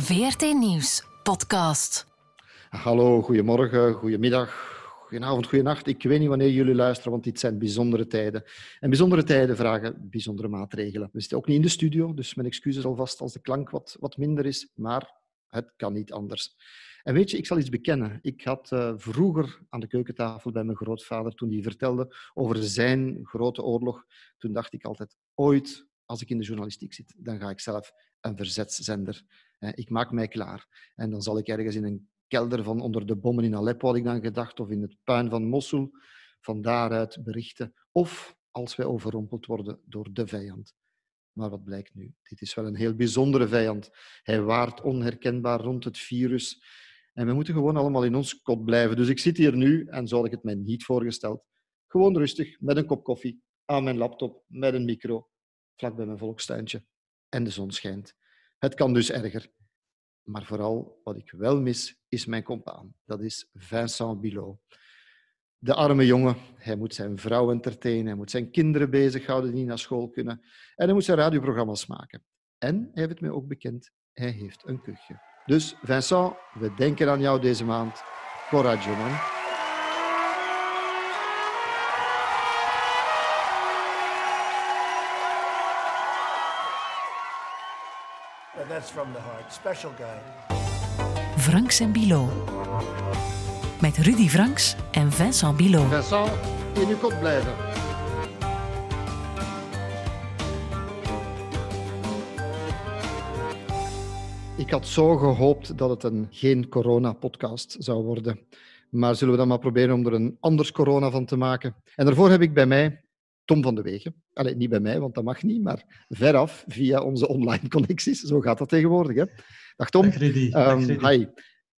VRT Nieuws podcast. Hallo, goedemorgen, goedemiddag, goedenavond, goedenacht. Ik weet niet wanneer jullie luisteren, want dit zijn bijzondere tijden. En bijzondere tijden vragen bijzondere maatregelen. We zitten ook niet in de studio, dus mijn excuses alvast als de klank wat, wat minder is, maar het kan niet anders. En weet je, ik zal iets bekennen. Ik had uh, vroeger aan de keukentafel bij mijn grootvader, toen hij vertelde over zijn grote oorlog, toen dacht ik altijd, ooit als ik in de journalistiek zit, dan ga ik zelf een verzetszender. Ik maak mij klaar. En dan zal ik ergens in een kelder van onder de bommen in Aleppo, had ik dan gedacht, of in het puin van Mosul, van daaruit berichten. Of als wij overrompeld worden door de vijand. Maar wat blijkt nu? Dit is wel een heel bijzondere vijand. Hij waart onherkenbaar rond het virus. En we moeten gewoon allemaal in ons kot blijven. Dus ik zit hier nu, en zo had ik het mij niet voorgesteld, gewoon rustig, met een kop koffie, aan mijn laptop, met een micro, vlak bij mijn volkstuintje. En de zon schijnt. Het kan dus erger. Maar vooral wat ik wel mis, is mijn compaan. Dat is Vincent Bilot. De arme jongen, hij moet zijn vrouw entertainen, hij moet zijn kinderen bezighouden die naar school kunnen. En hij moet zijn radioprogramma's maken. En hij heeft het mij ook bekend, hij heeft een kuchje. Dus Vincent, we denken aan jou deze maand. Coraggio, man. That's from the heart. Special guy. Franks en Bilo. Met Rudy Franks en Vincent Bilo. Vincent, in uw kop blijven. Ik had zo gehoopt dat het een geen corona-podcast zou worden. Maar zullen we dan maar proberen om er een anders corona van te maken. En daarvoor heb ik bij mij Tom van de Wegen. Allee, niet bij mij, want dat mag niet, maar veraf via onze online connecties. Zo gaat dat tegenwoordig. Hè? Dag Tom. Dag Um, hi.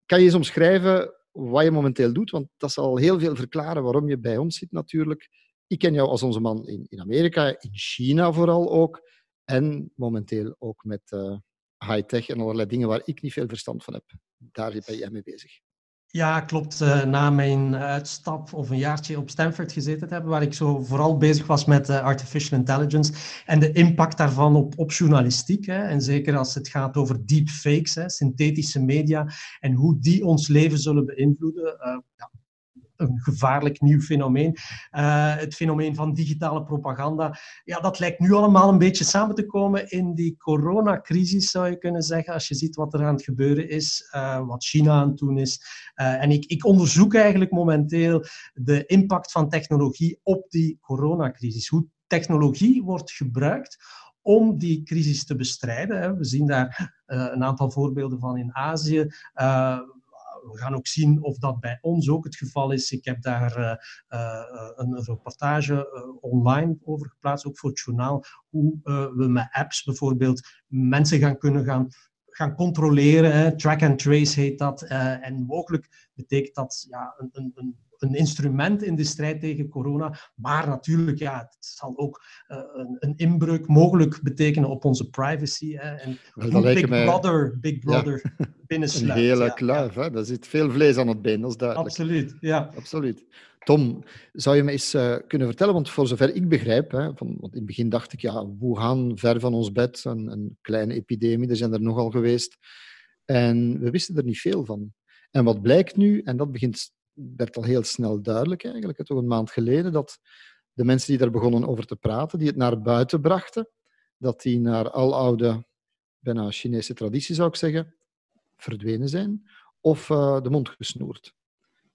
Kan je eens omschrijven wat je momenteel doet? Want dat zal heel veel verklaren waarom je bij ons zit natuurlijk. Ik ken jou als onze man in, in Amerika, in China vooral ook. En momenteel ook met uh, high-tech en allerlei dingen waar ik niet veel verstand van heb. Daar ben jij mee bezig. Ja, klopt. Uh, na mijn uitstap of een jaartje op Stanford gezeten te hebben, waar ik zo vooral bezig was met uh, artificial intelligence en de impact daarvan op, op journalistiek. Hè. En zeker als het gaat over deepfakes, hè, synthetische media, en hoe die ons leven zullen beïnvloeden. Uh, ja, een gevaarlijk nieuw fenomeen. Uh, het fenomeen van digitale propaganda. Ja, dat lijkt nu allemaal een beetje samen te komen in die coronacrisis, zou je kunnen zeggen. Als je ziet wat er aan het gebeuren is, uh, wat China aan het doen is. Uh, en ik, ik onderzoek eigenlijk momenteel de impact van technologie op die coronacrisis. Hoe technologie wordt gebruikt om die crisis te bestrijden. We zien daar een aantal voorbeelden van in Azië we gaan ook zien of dat bij ons ook het geval is. Ik heb daar uh, uh, een reportage uh, online over geplaatst, ook voor het journaal, hoe we met apps bijvoorbeeld mensen gaan kunnen gaan gaan controleren. Hè. Track and trace heet dat. en mogelijk betekent dat ja, een, een, een instrument in de strijd tegen corona. Maar natuurlijk, ja, het zal ook uh, een, een, inbreuk mogelijk betekenen op onze privacy. Hè. En Wel, Big Brother, Big Brother ja. binnensluit. Een hele ja, kluif, ja. hè? daar zit veel vlees aan het been, dat is duidelijk. Absoluut, ja. Absoluut. Tom, zou je me eens uh, kunnen vertellen, want voor zover ik begrijp, hè, van, want in het begin dacht ik, ja, Wuhan, ver van ons bed, een, een kleine epidemie, er zijn er nogal geweest. En we wisten er niet veel van. En wat blijkt nu, en dat begint werd al heel snel duidelijk eigenlijk, toch een maand geleden, dat de mensen die daar begonnen over te praten, die het naar buiten brachten, dat die naar aloude, bijna Chinese traditie zou ik zeggen, verdwenen zijn of uh, de mond gesnoerd.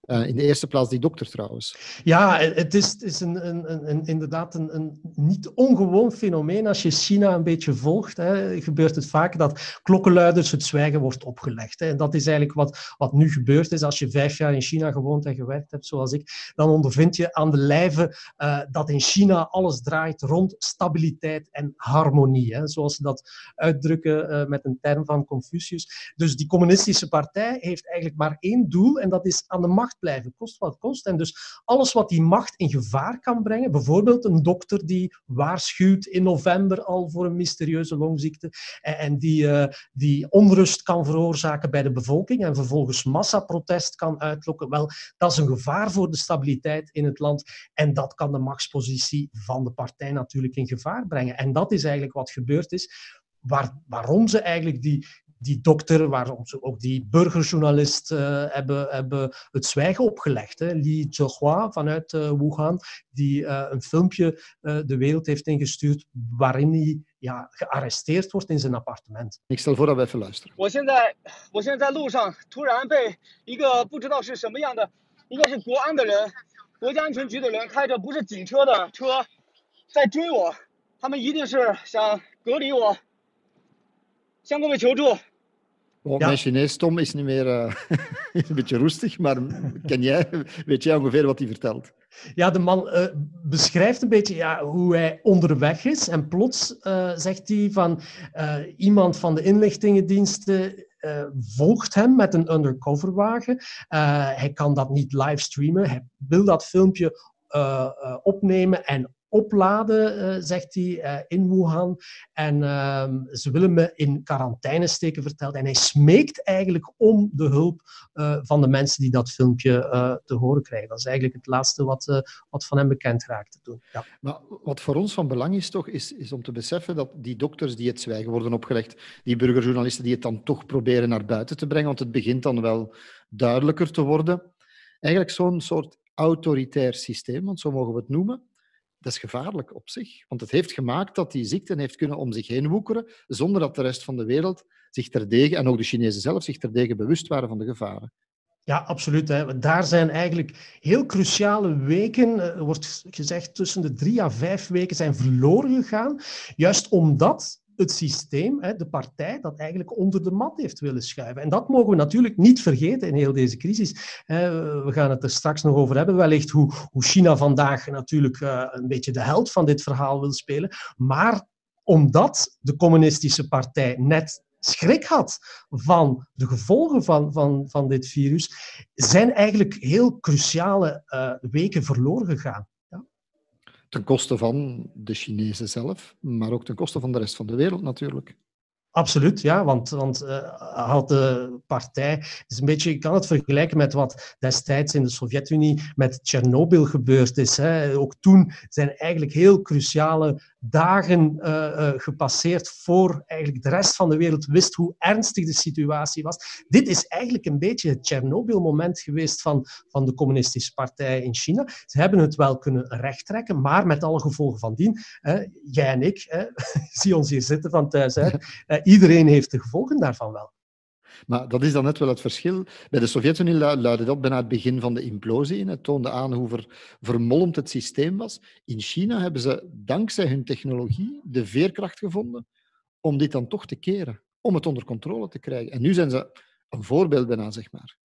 Uh, in de eerste plaats die dokter trouwens. Ja, het is, is een, een, een, inderdaad een, niet ongewoon fenomeen. Als je China een beetje volgt, hè, gebeurt het vaak dat klokkenluiders het zwijgen wordt opgelegd. Hè. En dat is eigenlijk wat, wat nu gebeurd is. Als je vijf jaar in China gewoond en gewerkt hebt, zoals ik, dan ondervind je aan de lijve uh, dat in China alles draait rond stabiliteit en harmonie. Hè, zoals ze dat uitdrukken uh, met een term van Confucius. Dus die communistische partij heeft eigenlijk maar één doel en dat is aan de macht blijven, kost wat kost. En dus alles wat die macht in gevaar kan brengen, bijvoorbeeld een dokter die waarschuwt in november al voor een mysterieuze longziekte en die, uh, die onrust kan veroorzaken bij de bevolking en vervolgens massaprotest kan uitlokken, wel, dat is een gevaar voor de stabiliteit in het land en dat kan de machtspositie van de partij natuurlijk in gevaar brengen. En dat is eigenlijk wat gebeurd is waar, waarom ze eigenlijk die, die dokter, waarom ze ook die burgerjournalist uh, hebben, hebben het zwijgen opgelegd. Hè. Li Zhehua vanuit uh, Wuhan, die uh, een filmpje de wereld heeft ingestuurd waarin hij ja, gearresteerd wordt in zijn appartement. Ik stel voor dat we even luisteren. 我现在我现在在路上突然被一个不知道是什么样的，应该是国安的人，国家安全局的人开着不是警车的车在追我，他们一定是想隔离我， 向各位求助。 Oh, Ja. Mijn Chinees, Tom, is niet meer eh, is een beetje roestig, maar ken jij, weet jij ongeveer wat hij vertelt? Ja, de man eh, beschrijft een beetje ja, hoe hij onderweg is. En plots eh, zegt hij van eh, iemand van de inlichtingendiensten eh, volgt hem met een undercoverwagen. Eh, hij kan dat niet livestreamen. Hij wil dat filmpje eh, eh, opnemen en opladen, eh, zegt hij, eh, in Wuhan. En ehm, ze willen me in quarantaine steken, vertelt. En hij smeekt eigenlijk om de hulp eh, van de mensen die dat filmpje te horen krijgen. Dat is eigenlijk het laatste wat, wat van hem bekend raakte toen. Ja. Maar wat voor ons van belang is, toch, is, is om te beseffen dat die dokters die het zwijgen worden opgelegd, die burgerjournalisten die het dan toch proberen naar buiten te brengen, want het begint dan wel duidelijker te worden, eigenlijk zo'n soort autoritair systeem, want zo mogen we het noemen, dat is gevaarlijk op zich. Want het heeft gemaakt dat die ziekte heeft kunnen om zich heen woekeren, zonder dat de rest van de wereld zich terdege, en ook de Chinezen zelf, zich terdege bewust waren van de gevaren. Ja, absoluut. Hè. Daar zijn eigenlijk heel cruciale weken, er wordt gezegd tussen de drie à vijf weken, zijn verloren gegaan. Juist omdat het systeem, de partij, dat eigenlijk onder de mat heeft willen schuiven. En dat mogen we natuurlijk niet vergeten in heel deze crisis. We gaan het er straks nog over hebben, wellicht hoe, China vandaag natuurlijk een beetje de held van dit verhaal wil spelen. Maar omdat de communistische partij net schrik had van de gevolgen van, van, van dit virus, zijn eigenlijk heel cruciale uh, weken verloren gegaan. Ten koste van de Chinezen zelf, maar ook ten koste van de rest van de wereld natuurlijk. Absoluut, ja, want, want uh, had de partij, is een beetje, je kan het vergelijken met wat destijds in de Sovjet-Unie met Tsjernobyl gebeurd is. Hè. Ook toen zijn eigenlijk heel cruciale dagen uh, uh, gepasseerd voor eigenlijk de rest van de wereld wist hoe ernstig de situatie was. Dit is eigenlijk een beetje het Tsjernobyl-moment geweest van, van de communistische partij in China. Ze hebben het wel kunnen rechttrekken, maar met alle gevolgen van dien. Hè. Jij en ik, hè, zie ons hier zitten van thuis uit. iedereen heeft de gevolgen daarvan wel. Maar dat is dan net wel het verschil. Bij de Sovjet-Unie luidde dat bijna het begin van de implosie in. Het toonde aan hoe ver, vermolmd het systeem was. In China hebben ze dankzij hun technologie de veerkracht gevonden om dit dan toch te keren, om het onder controle te krijgen. En nu zijn ze een voorbeeld bijna, zeg maar.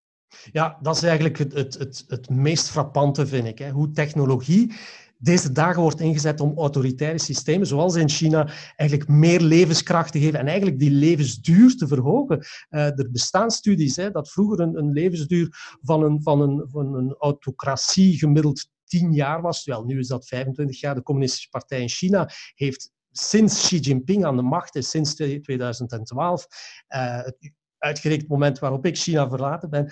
Ja, dat is eigenlijk het, het, het, het meest frappante, vind ik. Hè? Hoe technologie deze dagen wordt ingezet om autoritaire systemen, zoals in China, eigenlijk meer levenskracht te geven en eigenlijk die levensduur te verhogen. Uh, er bestaan studies hè, dat vroeger een, een levensduur van een, van, een, van een autocratie gemiddeld 10 jaar was. Wel, nu is dat 25 jaar. De Communistische Partij in China heeft sinds Xi Jinping aan de macht is, sinds 2012, uh, uitgerekend moment waarop ik China verlaten ben, uh,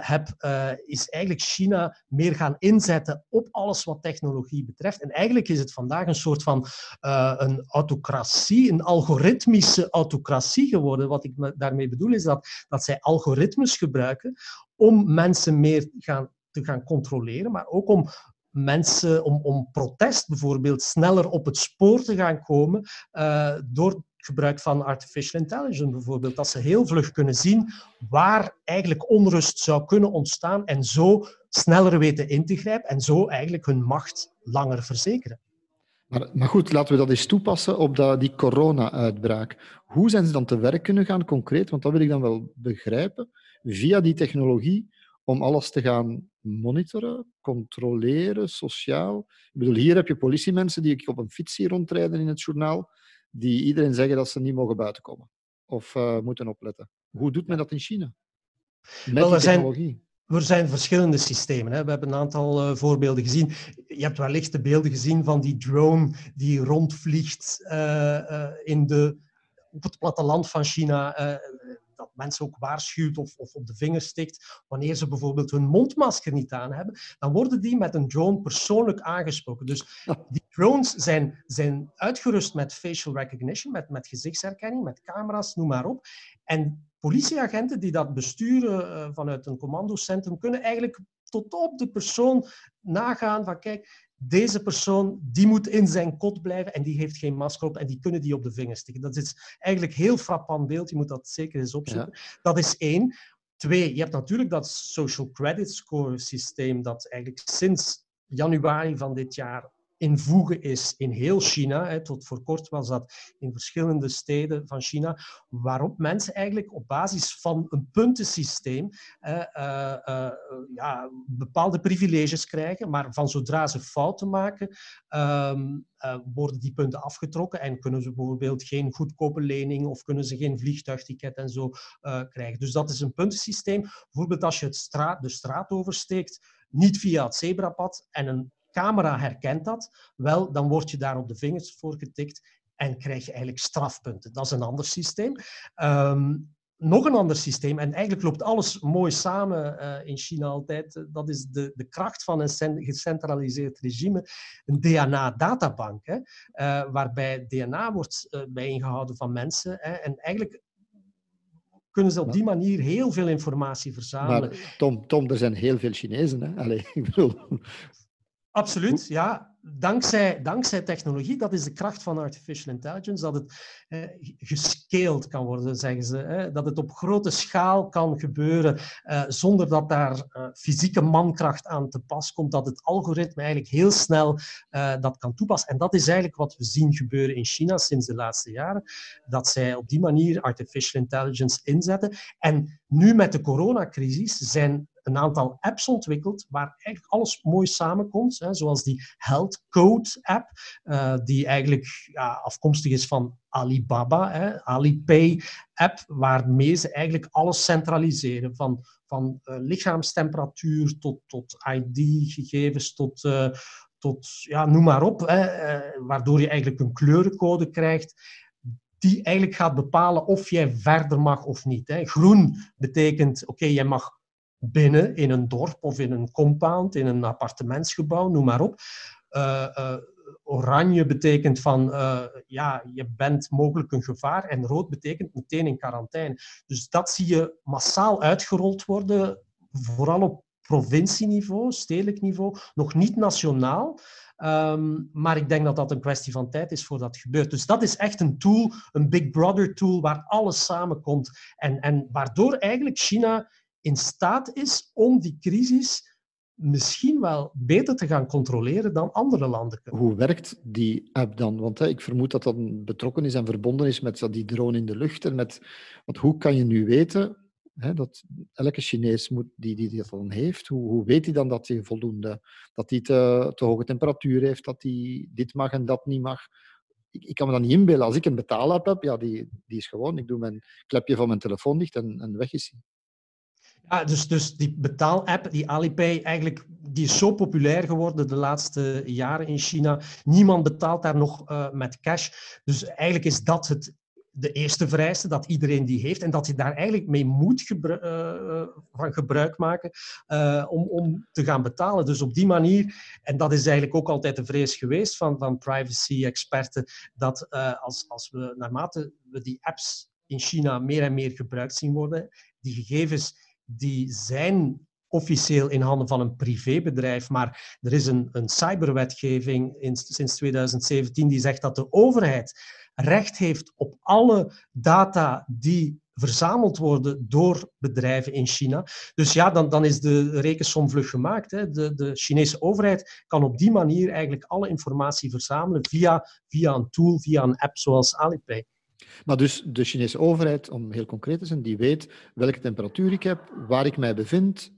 heb, uh, is eigenlijk China meer gaan inzetten op alles wat technologie betreft. En eigenlijk is het vandaag een soort van uh, een autocratie, een algoritmische autocratie geworden. Wat ik daarmee bedoel is dat, dat zij algoritmes gebruiken om mensen meer gaan, te gaan controleren, maar ook om mensen, om, om protest bijvoorbeeld sneller op het spoor te gaan komen door gebruik van artificial intelligence bijvoorbeeld, dat ze heel vlug kunnen zien waar eigenlijk onrust zou kunnen ontstaan en zo sneller weten in te grijpen en zo eigenlijk hun macht langer verzekeren. Maar, maar goed, laten we dat eens toepassen op dat, die corona-uitbraak. Hoe zijn ze dan te werk kunnen gaan, concreet? Want dat wil ik dan wel begrijpen. Via die technologie om alles te gaan monitoren, controleren, sociaal. Ik bedoel, hier heb je politiemensen die op een fiets rondrijden in het journaal die iedereen zeggen dat ze niet mogen buiten komen of uh, moeten opletten. Hoe doet men dat in China? Met Wel, er zijn, technologie. er zijn verschillende systemen. Hè. We hebben een aantal uh, voorbeelden gezien. Je hebt wellicht de beelden gezien van die drone die rondvliegt uh, in de, op het platteland van China. Dat, mensen ook waarschuwt of, of op de vinger stikt wanneer ze bijvoorbeeld hun mondmasker niet aan hebben, dan worden die met een drone persoonlijk aangesproken. Dus die drones zijn, zijn uitgerust met facial recognition, met, met gezichtsherkenning, met camera's, noem maar op. En politieagenten die dat besturen uh, vanuit een commandocentrum kunnen eigenlijk tot op de persoon nagaan van kijk, deze persoon die moet in zijn kot blijven en die heeft geen masker op en die kunnen die op de vingers stikken. Dat is eigenlijk een heel frappant beeld. Je moet dat zeker eens opzoeken. Dat is één. Twee, je hebt natuurlijk dat social credit score systeem dat eigenlijk sinds januari van dit jaar in voegen is in heel China. Tot voor kort was dat in verschillende steden van China, waarop mensen eigenlijk op basis van een puntensysteem uh, uh, ja, bepaalde privileges krijgen, maar van zodra ze fouten maken, um, worden die punten afgetrokken en kunnen ze bijvoorbeeld geen goedkope lening of kunnen ze geen vliegtuigticket en zo krijgen. Dus dat is een puntensysteem. Bijvoorbeeld als je het straat, de straat oversteekt, niet via het zebrapad en een camera herkent dat, wel, dan word je daar op de vingers voor getikt en krijg je eigenlijk strafpunten. Dat is een ander systeem. Ehm, nog een ander systeem, en eigenlijk loopt alles mooi samen uh, in China altijd, dat is de, de kracht van een gecentraliseerd regime, een DNA-databank, uh, waarbij DNA wordt uh, bijeengehouden van mensen. Hè, en eigenlijk kunnen ze op die manier heel veel informatie verzamelen. Maar Tom, Tom er zijn heel veel Chinezen. Hè? Allee, ik bedoel... Absoluut, ja. Dankzij, dankzij technologie, dat is de kracht van artificial intelligence, dat het eh, gescaled kan worden, zeggen ze. Hè? Dat het op grote schaal kan gebeuren eh, zonder dat daar uh, fysieke mankracht aan te pas komt, dat het algoritme eigenlijk heel snel uh, dat kan toepassen. En dat is eigenlijk wat we zien gebeuren in China sinds de laatste jaren, dat zij op die manier artificial intelligence inzetten. En nu met de coronacrisis zijn een aantal apps ontwikkeld waar eigenlijk alles mooi samenkomt, hè, zoals die Health Code app, uh, die eigenlijk ja, afkomstig is van Alibaba, hè, Alipay app, waarmee ze eigenlijk alles centraliseren, van, van uh, lichaamstemperatuur tot, tot ID-gegevens, tot, uh, tot ja, noem maar op, hè, waardoor je eigenlijk een kleurencode krijgt die eigenlijk gaat bepalen of jij verder mag of niet. Hè. Groen betekent, oké, okay, jij mag binnen in een dorp of in een compound, in een appartementsgebouw, noem maar op. Uh, uh, oranje betekent van uh, ja, je bent mogelijk een gevaar en rood betekent meteen in quarantaine. Dus dat zie je massaal uitgerold worden, vooral op provincieniveau, stedelijk niveau, nog niet nationaal. Um, maar ik denk dat dat een kwestie van tijd is voordat dat gebeurt. Dus dat is echt een tool, een Big Brother tool, waar alles samenkomt. En, en waardoor eigenlijk China in staat is om die crisis misschien wel beter te gaan controleren dan andere landen Hoe werkt die app dan? Want ik vermoed dat dat betrokken is en verbonden is met die drone in de lucht. En met, want hoe kan je nu weten hè, dat elke Chinees moet, die, die dat dan heeft, hoe, hoe weet hij dan dat hij voldoende, dat hij te, te hoge temperatuur heeft, dat hij dit mag en dat niet mag? Ik, ik, kan me dat niet inbeelden. Als ik een betaalapp heb, ja, die, die is gewoon, ik doe mijn klepje van mijn telefoon dicht en, en weg is hij. Dus, dus die betaalapp, die Alipay, eigenlijk, die is zo populair geworden de laatste jaren in China. Niemand betaalt daar nog uh, met cash. Dus eigenlijk is dat het, de eerste vereiste, dat iedereen die heeft en dat je daar eigenlijk mee moet gebru uh, van gebruik maken om, om te gaan betalen. Dus op die manier, en dat is eigenlijk ook altijd de vrees geweest van, van privacy-experten, dat als, als we naarmate we die apps in China meer en meer gebruikt zien worden, die gegevens die zijn officieel in handen van een privébedrijf, maar er is een, een cyberwetgeving in, sinds 2017 die zegt dat de overheid recht heeft op alle data die verzameld worden door bedrijven in China. Dus ja, dan, dan is de rekensom vlug gemaakt. Hè. De, de Chinese overheid kan op die manier eigenlijk alle informatie verzamelen via, via een tool, via een app zoals Alipay. Maar dus de Chinese overheid, om heel concreet te zijn, die weet welke temperatuur ik heb, waar ik mij bevind,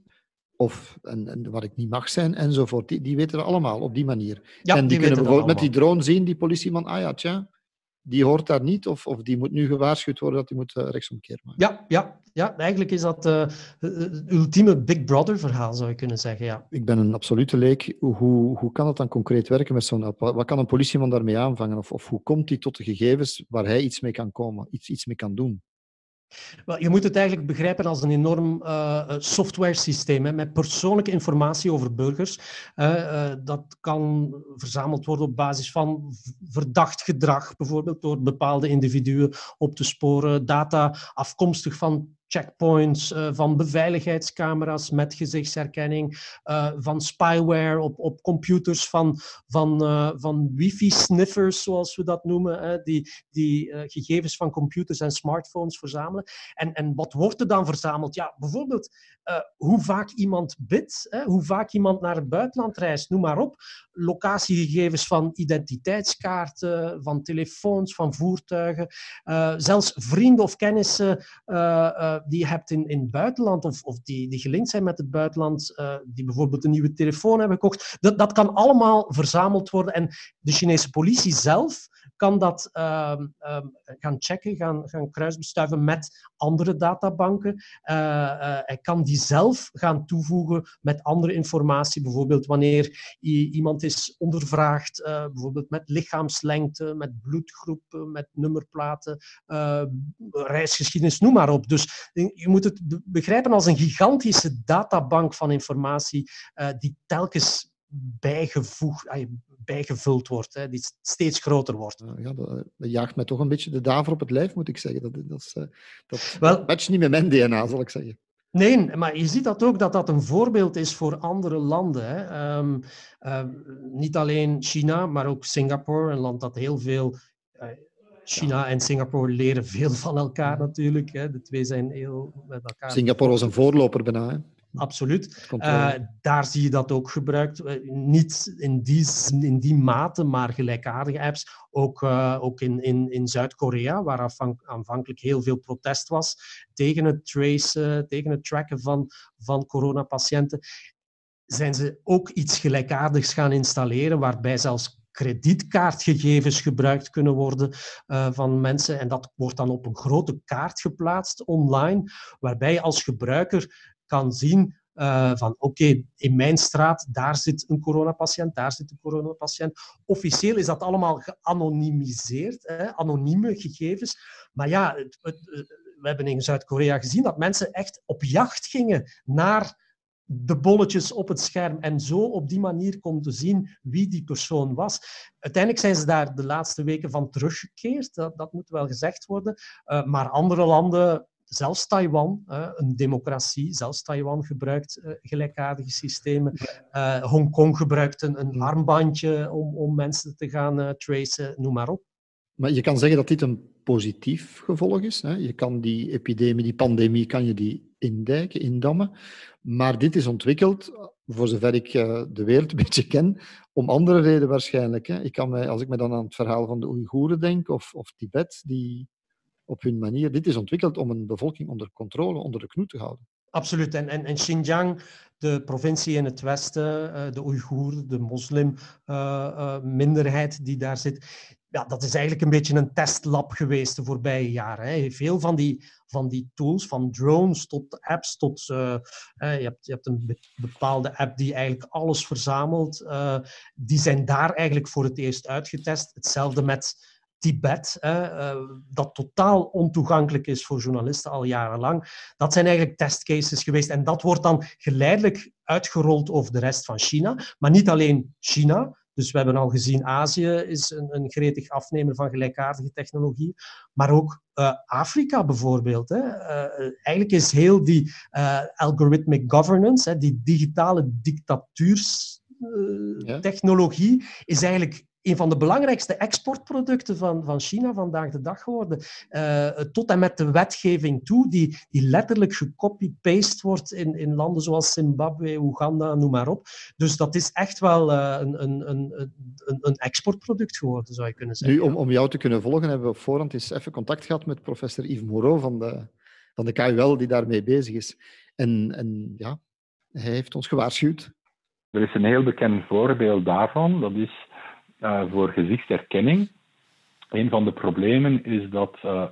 of en, en waar ik niet mag zijn, enzovoort. Die, die weten dat allemaal op die manier. Ja, en die, die kunnen bijvoorbeeld met die drone zien, die politieman, ah ja, tja, die hoort daar niet, of, of die moet nu gewaarschuwd worden dat hij moet uh, rechtsomkeer maken. Ja, ja, ja, eigenlijk is dat uh, het ultieme Big Brother verhaal, zou je kunnen zeggen. Ja. Ik ben een absolute leek. Hoe, hoe kan het dan concreet werken met zo'n app? Wat kan een politieman daarmee aanvangen? Of, of hoe komt hij tot de gegevens waar hij iets mee kan komen, iets, iets mee kan doen? Je moet het eigenlijk begrijpen als een enorm uh, software systeem met persoonlijke informatie over burgers. Uh, dat kan verzameld worden op basis van verdacht gedrag, bijvoorbeeld door bepaalde individuen op te sporen, data afkomstig van checkpoints, uh, van beveiligheidscamera's met gezichtsherkenning, uh, van spyware op, op computers, van, van, uh, van wifi-sniffers, zoals we dat noemen, die, die gegevens van computers en smartphones verzamelen. En, en wat wordt er dan verzameld? Ja, bijvoorbeeld hoe vaak iemand bidt, hoe vaak iemand naar het buitenland reist, noem maar op. Locatiegegevens van identiteitskaarten, van telefoons, van voertuigen, zelfs vrienden of kennissen die je hebt in, in het buitenland of, of die, die gelinkt zijn met het buitenland, die bijvoorbeeld een nieuwe telefoon hebben gekocht, dat, dat kan allemaal verzameld worden. En de Chinese politie zelf kan dat uh, gaan checken, gaan, gaan kruisbestuiven met andere databanken. Hij kan die zelf gaan toevoegen met andere informatie, bijvoorbeeld wanneer iemand is ondervraagd, bijvoorbeeld met lichaamslengte, met bloedgroepen, met nummerplaten, reisgeschiedenis, noem maar op. Dus je moet het begrijpen als een gigantische databank van informatie die telkens bijgevoegd, bijgevuld wordt, hè, die steeds groter wordt. Ja, dat, jaagt mij toch een beetje de daver op het lijf, moet ik zeggen. Dat, dat, is, eh, dat Wel, matcht niet met mijn DNA, zal ik zeggen. Nee, maar je ziet dat ook dat dat een voorbeeld is voor andere landen. Hè. Ehm, ehm, niet alleen China, maar ook Singapore, een land dat heel veel. Uh, China en Singapore leren veel van elkaar natuurlijk. Hè. De twee zijn heel met elkaar. Singapore was een voorloper bijna. Hè? Absoluut. Uh, daar zie je dat ook gebruikt. Uh, niet in die, in die mate, maar gelijkaardige apps. Ook, uh, ook in, in, in Zuid-Korea, waar aanvankelijk heel veel protest was tegen het tracen, tegen het tracken van, van coronapatiënten, zijn ze ook iets gelijkaardigs gaan installeren, waarbij zelfs kredietkaartgegevens gebruikt kunnen worden uh, van mensen. En dat wordt dan op een grote kaart geplaatst online, waarbij je als gebruiker kan zien uh, van oké, in mijn straat, daar zit een coronapatiënt, daar zit een coronapatiënt. Officieel is dat allemaal geanonimiseerd, hè, anonieme gegevens. Maar ja, het, we hebben in Zuid-Korea gezien dat mensen echt op jacht gingen naar de bolletjes op het scherm en zo op die manier konden zien wie die persoon was. Uiteindelijk zijn ze daar de laatste weken van teruggekeerd, dat, dat moet wel gezegd worden. Uh, maar andere landen zelfs Taiwan, een democratie, zelfs Taiwan gebruikt uh, gelijkaardige systemen. Uh, Hongkong gebruikt een, een, armbandje om, om mensen te gaan uh, tracen, noem maar op. Maar je kan zeggen dat dit een positief gevolg is. Hè? Je kan die epidemie, die pandemie, kan je die indijken, indammen. Maar dit is ontwikkeld, voor zover ik de wereld een beetje ken, om andere redenen waarschijnlijk. Hè? Ik kan mij, als ik me dan aan het verhaal van de Oeigoeren denk, of, of Tibet, die op hun manier. Dit is ontwikkeld om een bevolking onder controle, onder de knoet te houden. Absoluut. En, en, en Xinjiang, de provincie in het westen, uh, de Oeigoer, de moslimminderheid uh, uh, die daar zit, ja, dat is eigenlijk een beetje een testlab geweest de voorbije jaren. Veel van die, van die tools, van drones tot apps, tot, je, hebt, je hebt een bepaalde app die eigenlijk alles verzamelt, die zijn daar eigenlijk voor het eerst uitgetest. Hetzelfde met Tibet, eh, dat totaal ontoegankelijk is voor journalisten al jarenlang. Dat zijn eigenlijk testcases geweest en dat wordt dan geleidelijk uitgerold over de rest van China. Maar niet alleen China. Dus we hebben al gezien, Azië is een, een gretig afnemer van gelijkaardige technologie. Maar ook uh, Afrika bijvoorbeeld. Hè. Uh, eigenlijk is heel die algorithmic governance, hè, die digitale dictatuurstechnologie, is eigenlijk een van de belangrijkste exportproducten van, van China vandaag de dag geworden. Uh, tot en met de wetgeving toe, die, die letterlijk gecopy-paste wordt in, in landen zoals Zimbabwe, Oeganda, noem maar op. Dus dat is echt wel uh, een, een, een, een, een exportproduct geworden, zou je kunnen zeggen. Nu, om, om jou te kunnen volgen, hebben we op voorhand eens even contact gehad met professor Yves Moreau van de, van de KUL, die daarmee bezig is. En, en ja, hij heeft ons gewaarschuwd. Er is een heel bekend voorbeeld daarvan. Dat is uh, voor gezichtsherkenning. Een van de problemen is dat uh,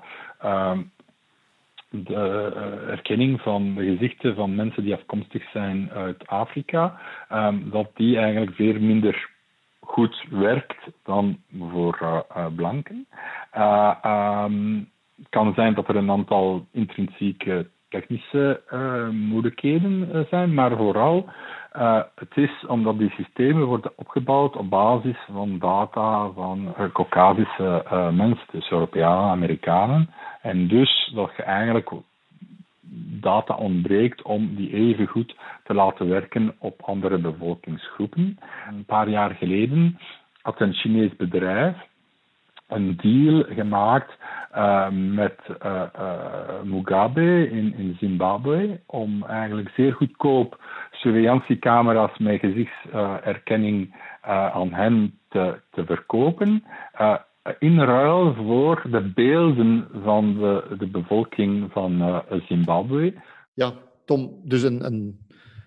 uh, de herkenning van de gezichten van mensen die afkomstig zijn uit Afrika, um, dat die eigenlijk veel minder goed werkt dan voor blanken. Het kan zijn dat er een aantal intrinsieke technische moeilijkheden zijn, maar vooral uh, het is omdat die systemen worden opgebouwd op basis van data van uh, Caucasische uh, mensen, dus Europeanen, Amerikanen. En dus dat je eigenlijk data ontbreekt om die even goed te laten werken op andere bevolkingsgroepen. Een paar jaar geleden had een Chinees bedrijf een deal gemaakt met Mugabe in, in Zimbabwe om eigenlijk zeer goedkoop surveillantiecamera's met gezichtserkenning aan hen te, verkopen. in ruil voor de beelden van de, de bevolking van Zimbabwe. Ja, Tom, dus een, een,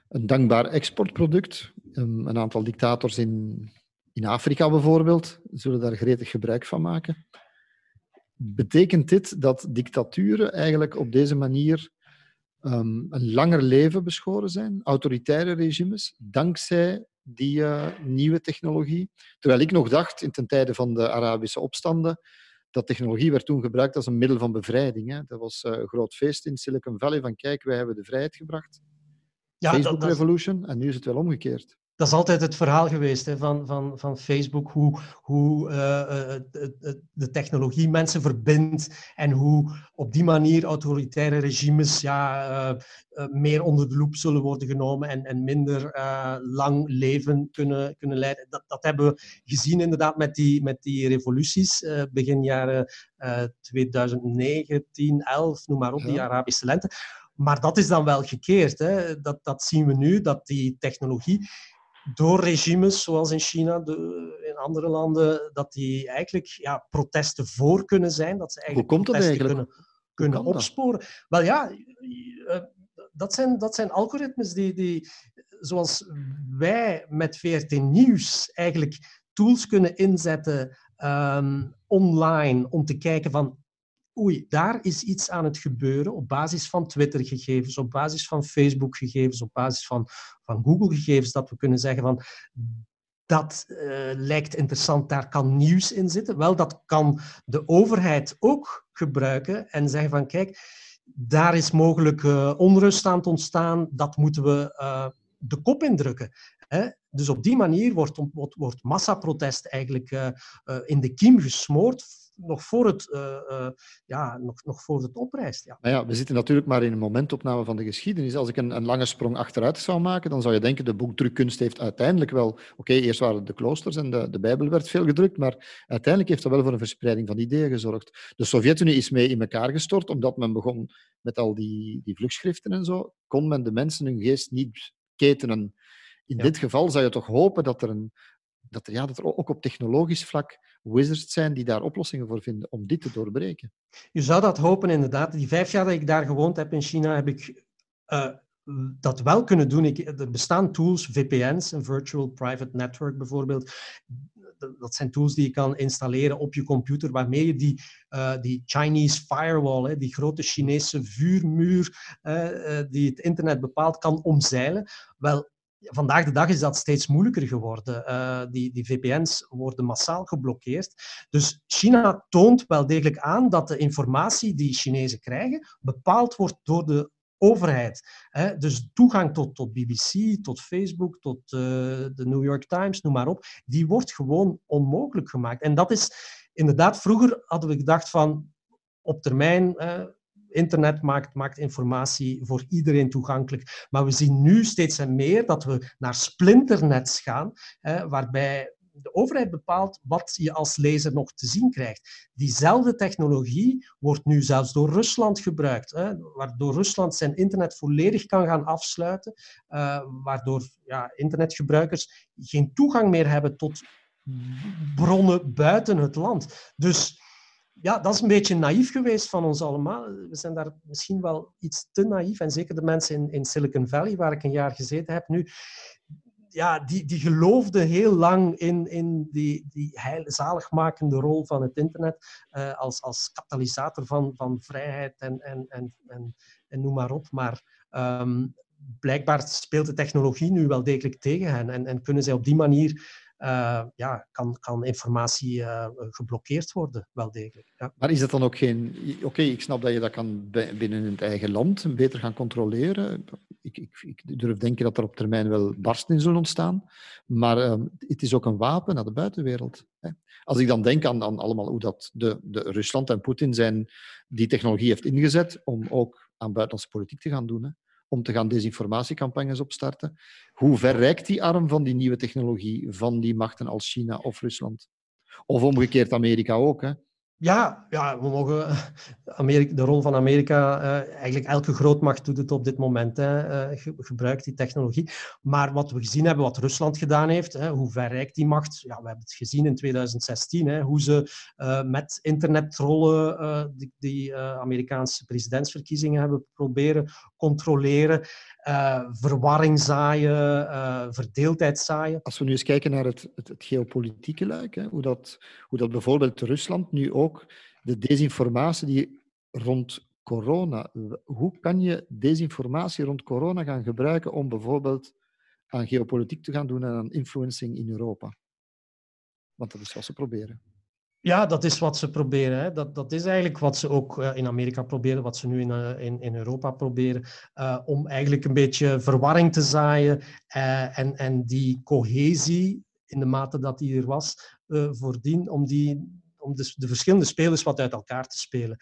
een dankbaar exportproduct. Een, een aantal dictators in, in Afrika bijvoorbeeld zullen daar gretig gebruik van maken. Betekent dit dat dictaturen eigenlijk op deze manier um, een langer leven beschoren zijn, autoritaire regimes, dankzij die uh, nieuwe technologie? Terwijl ik nog dacht, in ten tijde van de Arabische opstanden, dat technologie werd toen gebruikt als een middel van bevrijding. Hè. Dat was uh, een groot feest in Silicon Valley van kijk, wij hebben de vrijheid gebracht. Ja, Facebook dat, Revolution. En nu is het wel omgekeerd dat is altijd het verhaal geweest hè, van, van, van Facebook, hoe, hoe uh, de technologie mensen verbindt en hoe op die manier autoritaire regimes ja, uh, meer onder de loep zullen worden genomen en, en minder lang leven kunnen, kunnen leiden. Dat, dat hebben we gezien inderdaad met die, met die revoluties begin jaren 2009, 10, 11, noem maar op, die Arabische lente. Maar dat is dan wel gekeerd. Hè. Dat, dat zien we nu, dat die technologie door regimes zoals in China, de, in andere landen, dat die eigenlijk ja, protesten voor kunnen zijn. Dat ze eigenlijk Hoe komt dat eigenlijk? kunnen, kunnen opsporen. Wel ja, eh, dat zijn, dat zijn algoritmes die, die, zoals wij met VRT Nieuws eigenlijk tools kunnen inzetten um, online om te kijken van oei, daar is iets aan het gebeuren op basis van Twitter-gegevens, op basis van Facebook-gegevens, op basis van, van Google-gegevens, dat we kunnen zeggen van dat uh, lijkt interessant, daar kan nieuws in zitten. Wel, dat kan de overheid ook gebruiken en zeggen van kijk, daar is mogelijk uh, onrust aan het ontstaan, dat moeten we uh, de kop indrukken. Hè? Dus op die manier wordt, wordt, wordt massaprotest eigenlijk in de kiem gesmoord nog voor het, uh, ja, nog, nog voor het oprijst. Ja. Nou ja, we zitten natuurlijk maar in een momentopname van de geschiedenis. Als ik een, een lange sprong achteruit zou maken, dan zou je denken de boekdrukkunst heeft uiteindelijk wel... Oké, eerst waren het de kloosters en de, de Bijbel werd veel gedrukt, maar uiteindelijk heeft dat wel voor een verspreiding van ideeën gezorgd. De Sovjet-Unie is mee in elkaar gestort, omdat men begon met al die, die vluchtschriften en zo, kon men de mensen hun geest niet ketenen. In dit geval zou je toch hopen dat er, een, dat, er, ja, dat er ook op technologisch vlak wizards zijn die daar oplossingen voor vinden om dit te doorbreken. Je zou dat hopen, inderdaad. Die vijf jaar dat ik daar gewoond heb in China, heb ik uh, dat wel kunnen doen. Ik, er bestaan tools, VPN's, een Virtual Private Network bijvoorbeeld. Dat zijn tools die je kan installeren op je computer, waarmee je die, uh, die Chinese firewall, die grote Chinese vuurmuur uh, die het internet bepaalt, kan omzeilen. Wel, vandaag de dag is dat steeds moeilijker geworden. Uh, die, die VPN's worden massaal geblokkeerd. Dus China toont wel degelijk aan dat de informatie die Chinezen krijgen bepaald wordt door de overheid. Hè? Dus toegang tot, tot BBC, tot Facebook, tot uh, de New York Times, noem maar op, die wordt gewoon onmogelijk gemaakt. En dat is inderdaad, vroeger hadden we gedacht van op termijn internet maakt, maakt informatie voor iedereen toegankelijk. Maar we zien nu steeds en meer dat we naar splinternets gaan, hè, waarbij de overheid bepaalt wat je als lezer nog te zien krijgt. Diezelfde technologie wordt nu zelfs door Rusland gebruikt, hè, waardoor Rusland zijn internet volledig kan gaan afsluiten, uh, waardoor ja, internetgebruikers geen toegang meer hebben tot bronnen buiten het land. Dus ja, dat is een beetje naïef geweest van ons allemaal. We zijn daar misschien wel iets te naïef. En zeker de mensen in, in Silicon Valley, waar ik een jaar gezeten heb nu, ja, die, die geloofden heel lang in, in die, die zaligmakende rol van het internet uh, als, als katalysator van, van vrijheid en, en, en, en, noem maar op. Maar um, blijkbaar speelt de technologie nu wel degelijk tegen hen en, en kunnen zij op die manier ja, kan, kan informatie geblokkeerd worden, wel degelijk. Ja. Maar is dat dan ook geen... Oké, ik snap dat je dat kan binnen het eigen land beter gaan controleren. Ik, ik, ik durf denken dat er op termijn wel barsten in zullen ontstaan. Maar ehm, het is ook een wapen naar de buitenwereld. Hè. Als ik dan denk aan, aan allemaal hoe dat de, de Rusland en Poetin zijn, die technologie heeft ingezet om ook aan buitenlandse politiek te gaan doen. Hè om te gaan desinformatiecampagnes opstarten. Hoe ver reikt die arm van die nieuwe technologie van die machten als China of Rusland? Of omgekeerd Amerika ook. Hè? Ja, ja, we mogen Amerika, de rol van Amerika, uh, eigenlijk elke grootmacht doet het op dit moment, hè, uh, gebruikt die technologie. Maar wat we gezien hebben, wat Rusland gedaan heeft, hè, hoe ver reikt die macht? Ja, we hebben het gezien in 2016, hè, hoe ze met internettrollen die, die Amerikaanse presidentsverkiezingen hebben proberen controleren. Uh, verwarring zaaien, uh, verdeeldheid zaaien. Als we nu eens kijken naar het, het, het geopolitieke luik, hè, hoe, dat, hoe dat bijvoorbeeld Rusland nu ook de desinformatie die rond corona, hoe kan je desinformatie rond corona gaan gebruiken om bijvoorbeeld aan geopolitiek te gaan doen en aan influencing in Europa? Want dat is wat ze proberen. Ja, dat is wat ze proberen. Hè. Dat, dat is eigenlijk wat ze ook uh, in Amerika proberen, wat ze nu in, uh, in, in Europa proberen, uh, om eigenlijk een beetje verwarring te zaaien en, en die cohesie, in de mate dat die er was, voordien, om, die, om de, de verschillende spelers wat uit elkaar te spelen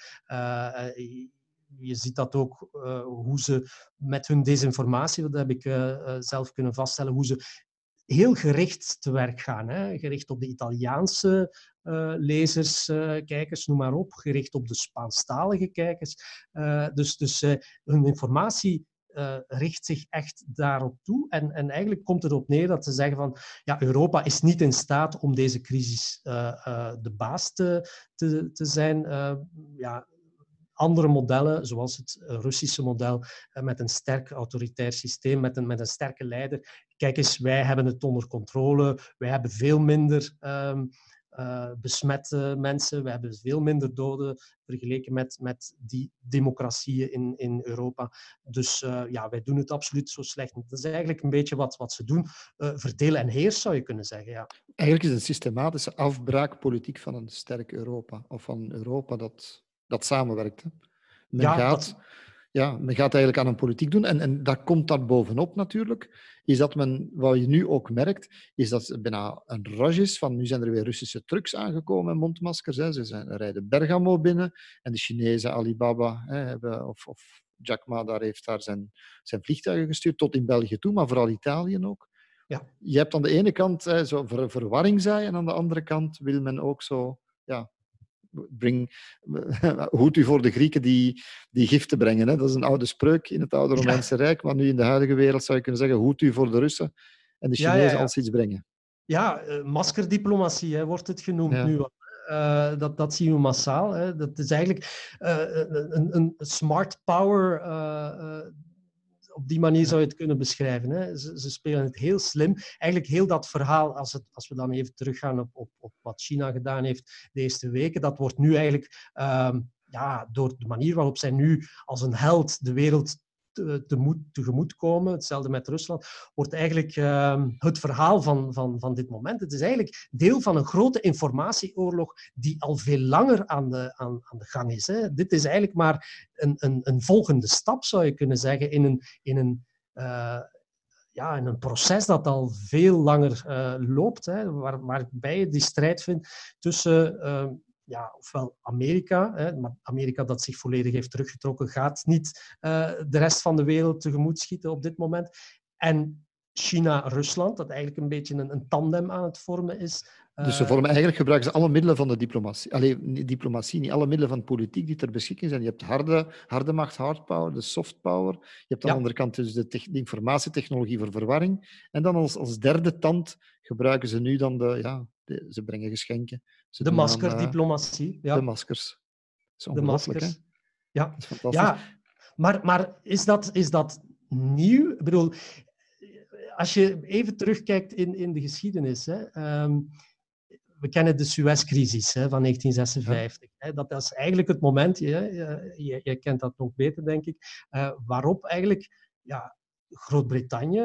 je ziet dat ook hoe ze met hun desinformatie, dat heb ik zelf kunnen vaststellen, hoe ze heel gericht te werk gaan. Hè? Gericht op de Italiaanse uh, lezers, uh, kijkers, noem maar op. Gericht op de Spaanstalige kijkers. Uh, dus dus hun informatie richt zich echt daarop toe. En, en eigenlijk komt het erop neer dat ze zeggen van ja, Europa is niet in staat om deze crisis de baas te, te, te zijn. ja, andere modellen, zoals het Russische model, met een sterk autoritair systeem, met een, met een sterke leider. Kijk eens, wij hebben het onder controle, wij hebben veel minder um, uh, besmette mensen, we hebben veel minder doden vergeleken met, met die democratieën in, in Europa. Dus ja, wij doen het absoluut zo slecht. Dat is eigenlijk een beetje wat, wat ze doen. Uh, verdelen en heers, zou je kunnen zeggen. Ja. Eigenlijk is het een systematische afbraakpolitiek van een sterk Europa, of van Europa dat dat samenwerkt. Men, ja, gaat, ja, men gaat eigenlijk aan een politiek doen. En, en dat komt daar bovenop natuurlijk. Is dat men, wat je nu ook merkt, is dat het bijna een rush is van nu zijn er weer Russische trucks aangekomen en mondmaskers. Hè. Ze zijn, rijden Bergamo binnen en de Chinese Alibaba hè, hebben, of, of Jack Ma daar heeft daar zijn, zijn vliegtuigen gestuurd, tot in België toe, maar vooral Italië ook. Ja. Je hebt aan de ene kant hè, zo ver, verwarring zaaien en aan de andere kant wil men ook zo ja, bring, hoed u voor de Grieken die, die giften brengen. Hè? Dat is een oude spreuk in het oude Romeinse Rijk, maar nu in de huidige wereld zou je kunnen zeggen, hoed u voor de Russen en de Chinezen ja, als iets brengen. Ja, uh, maskerdiplomatie hè, wordt het genoemd nu. Uh, dat, dat zien we massaal. Hè. Dat is eigenlijk uh, een, een smart power op die manier zou je het kunnen beschrijven. Hè. Ze, ze, spelen het heel slim. Eigenlijk heel dat verhaal, als, het, als we dan even teruggaan op, op, op wat China gedaan heeft de eerste weken, dat wordt nu eigenlijk um, ja, door de manier waarop zij nu als een held de wereld te, tegemoet komen, hetzelfde met Rusland, wordt eigenlijk uh, het verhaal van, van, van dit moment. Het is eigenlijk deel van een grote informatieoorlog die al veel langer aan de, aan, aan de gang is. Hè. Dit is eigenlijk maar een, een, een volgende stap, zou je kunnen zeggen, in een, in een uh, ja, in een proces dat al veel langer uh, loopt, hè, waar, waarbij je die strijd vindt tussen uh, ja, ofwel Amerika, hè, maar Amerika dat zich volledig heeft teruggetrokken, gaat niet uh, de rest van de wereld tegemoet schieten op dit moment. En China-Rusland, dat eigenlijk een beetje een, een, tandem aan het vormen is. Dus ze vormen eigenlijk gebruiken ze alle middelen van de diplomatie. Alleen diplomatie, niet alle middelen van politiek die ter beschikking zijn. Je hebt harde, harde macht, hard power, de soft power. Je hebt aan de andere kant dus de, de, informatietechnologie voor verwarring. En dan als, als derde tand gebruiken ze nu dan de, ja, de, ze brengen geschenken. Ze de maskerdiplomatie. Uh, ja. De maskers. de maskers. Hè? Ja, ja maar, maar is, dat, is dat nieuw? Ik bedoel, als je even terugkijkt in, in de geschiedenis. Hè, um, we kennen de Suez-crisis van 1956. Hè, dat is eigenlijk het moment, je, je, je, kent dat nog beter, denk ik, uh, waarop eigenlijk ja, Groot-Brittannië,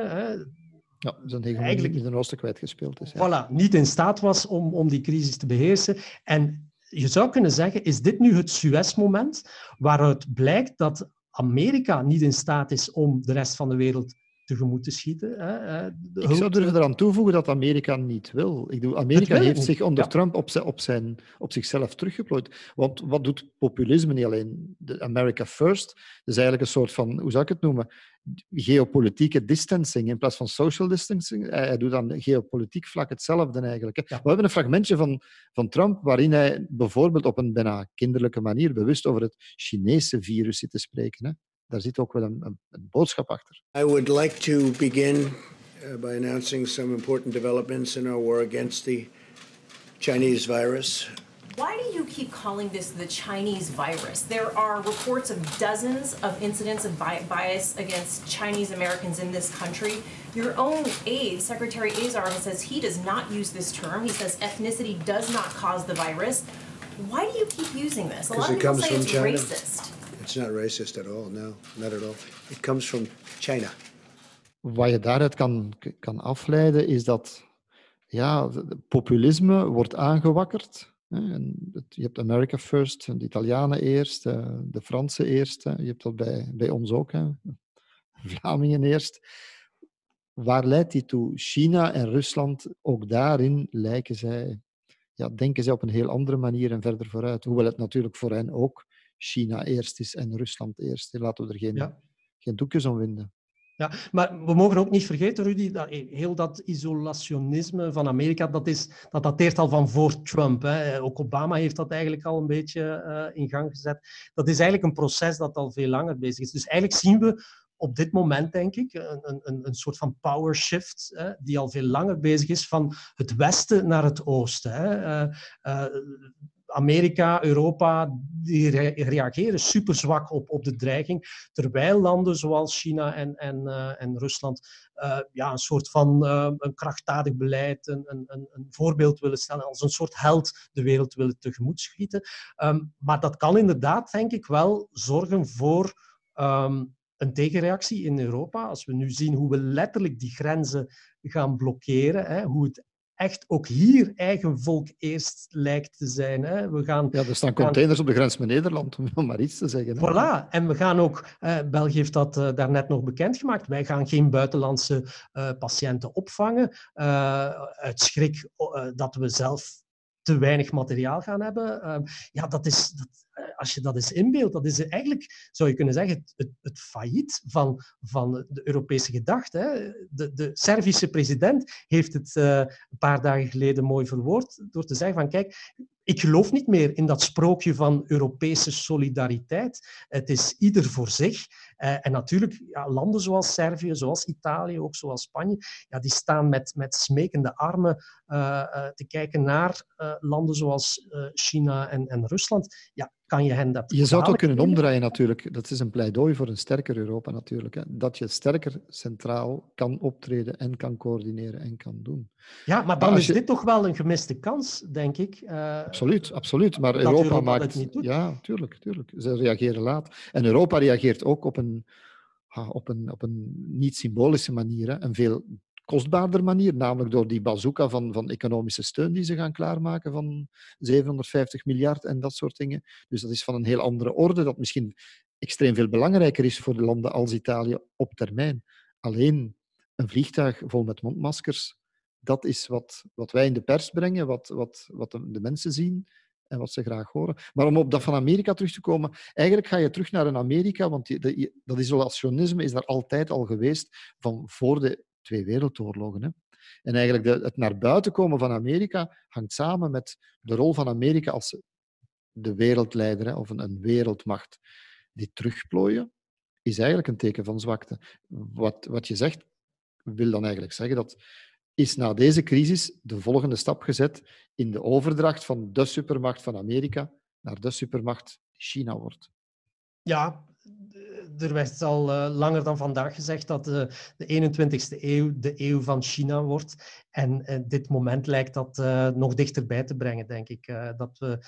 Ja, zijn eigenlijk in het Oosten kwijtgespeeld is. Ja. Voilà, niet in staat was om, om die crisis te beheersen. En je zou kunnen zeggen, is dit nu het Suez-moment waaruit blijkt dat Amerika niet in staat is om de rest van de wereld tegemoet te schieten. Hè. Ik zou durven eraan toevoegen dat Amerika niet wil. Ik bedoel, Amerika heeft zich onder Trump op, zijn, op, zijn, op zichzelf teruggeplooid. Want wat doet populisme niet alleen? De America First, dat is eigenlijk een soort van, hoe zou ik het noemen? geopolitieke distancing in plaats van social distancing. Hij, doet aan geopolitiek vlak hetzelfde eigenlijk. We hebben een fragmentje van, van Trump waarin hij bijvoorbeeld op een bijna kinderlijke manier bewust over het Chinese virus zit te spreken. Hè. Daar zit ook wel een, een, een boodschap achter. I would like to begin uh, by announcing some important developments in our war against the Chinese virus. Why do you keep calling this the Chinese virus? There are reports of dozens of incidents of bias against Chinese Americans in this country. Your own aide, Secretary Azar, says he does not use this term. He says ethnicity does not cause the virus. Why do you keep using this? A lot of people say it's China. racist. It's not racist at all. No, not at all. It comes from China. Wat je daaruit kan, kan afleiden is dat ja, populisme wordt aangewakkerd je hebt America first, de Italianen eerst, eh, de Fransen eerst. Je hebt dat bij, bij ons ook, hè. Vlamingen eerst. Waar leidt die toe? China en Rusland, ook daarin lijken zij, ja, denken zij op een heel andere manier en verder vooruit. Hoewel het natuurlijk voor hen ook China eerst is en Rusland eerst. Laten we er geen, geen doekjes om winden. Ja, maar we mogen ook niet vergeten, Rudy, dat heel dat isolationisme van Amerika, dat, is, dat dateert al van voor Trump. Hè. Ook Obama heeft dat eigenlijk al een beetje uh, in gang gezet. Dat is eigenlijk een proces dat al veel langer bezig is. Dus eigenlijk zien we op dit moment, denk ik, een, een, een soort van power shift hè, die al veel langer bezig is van het westen naar het oosten. Hè. Uh, uh, Amerika, Europa, die reageren super zwak op, op de dreiging, terwijl landen zoals China en, en, uh, en Rusland uh, ja, een soort van uh, een krachtdadig beleid, een, een, een, voorbeeld willen stellen, als een soort held de wereld willen tegemoet schieten. Um, maar dat kan inderdaad, denk ik, wel zorgen voor um, een tegenreactie in Europa. Als we nu zien hoe we letterlijk die grenzen gaan blokkeren, hè, hoe het echt ook hier eigen volk eerst lijkt te zijn. Hè. We gaan, ja, er staan containers op de grens met Nederland, om maar iets te zeggen. Hè. Voilà, en we gaan ook, eh, België heeft dat uh, daarnet nog bekendgemaakt, wij gaan geen buitenlandse uh, patiënten opvangen, uh, uit schrik dat we zelf te weinig materiaal gaan hebben. Ehm, ja, dat is, dat, eh, als je dat eens inbeeldt, dat is eigenlijk, zou je kunnen zeggen, het, het, failliet van, van de Europese gedachte. De, de Servische president heeft het uh, een paar dagen geleden mooi verwoord door te zeggen van kijk, ik geloof niet meer in dat sprookje van Europese solidariteit. Het is ieder voor zich. Uh, en natuurlijk, ja, landen zoals Servië, zoals Italië, ook zoals Spanje, ja, die staan met, met smekende armen uh, uh, te kijken naar landen zoals China en, en Rusland. Ja, kan je hen dat. Je zou het ook kunnen omdraaien natuurlijk. Dat is een pleidooi voor een sterker Europa natuurlijk. Hè. Dat je sterker centraal kan optreden en kan coördineren en kan doen. Ja, maar dan is dit toch wel een gemiste kans, denk ik. Uh, absoluut, absoluut. Maar Europa, maakt. Het ja, tuurlijk, tuurlijk. Ze reageren laat. En Europa reageert ook op een, op een, op een niet symbolische manier. Hè. Een veel kostbaarder manier, namelijk door die bazooka van, van economische steun die ze gaan klaarmaken van 750 miljard en dat soort dingen. Dus dat is van een heel andere orde, dat misschien extreem veel belangrijker is voor de landen als Italië op termijn. Alleen een vliegtuig vol met mondmaskers, dat is wat, wat wij in de pers brengen, wat, wat, wat de, mensen zien en wat ze graag horen. Maar om op dat van Amerika terug te komen, eigenlijk ga je terug naar een Amerika, want dat isolationisme is daar altijd al geweest van voor de twee wereldoorlogen. Hè. En eigenlijk de, het naar buiten komen van Amerika hangt samen met de rol van Amerika als de wereldleider of een, een wereldmacht. Die terugplooien is eigenlijk een teken van zwakte. Wat, wat je zegt, wil dan eigenlijk zeggen dat is na deze crisis de volgende stap gezet in de overdracht van de supermacht van Amerika naar de supermacht China wordt. Ja, er werd al uh, langer dan vandaag gezegd dat de, de 21ste eeuw de eeuw van China wordt. En uh, dit moment lijkt dat nog dichterbij te brengen, denk ik. dat we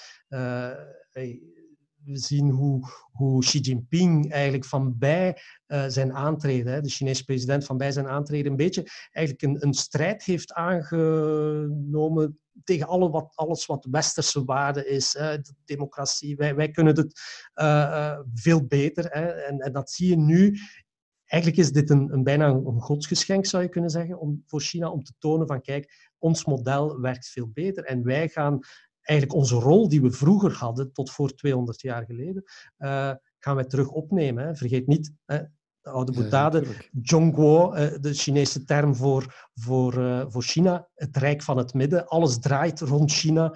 we zien hoe, hoe Xi Jinping eigenlijk van bij uh, zijn aantreden, hè, de Chinese president van bij zijn aantreden, een beetje eigenlijk een, een strijd heeft aangenomen tegen alle wat, alles wat westerse waarde is, democratie. Wij, wij kunnen het uh, veel beter. Hè, en, en dat zie je nu eigenlijk is dit een, een bijna een, godsgeschenk, zou je kunnen zeggen, om, voor China om te tonen van kijk, ons model werkt veel beter en wij gaan eigenlijk onze rol die we vroeger hadden, tot voor 200 jaar geleden, uh, gaan wij terug opnemen. Hè. Vergeet niet, hè, de oude boetade, ja, Zhongguo, uh, de Chinese term voor, voor, uh, voor China, het Rijk van het Midden, alles draait rond China.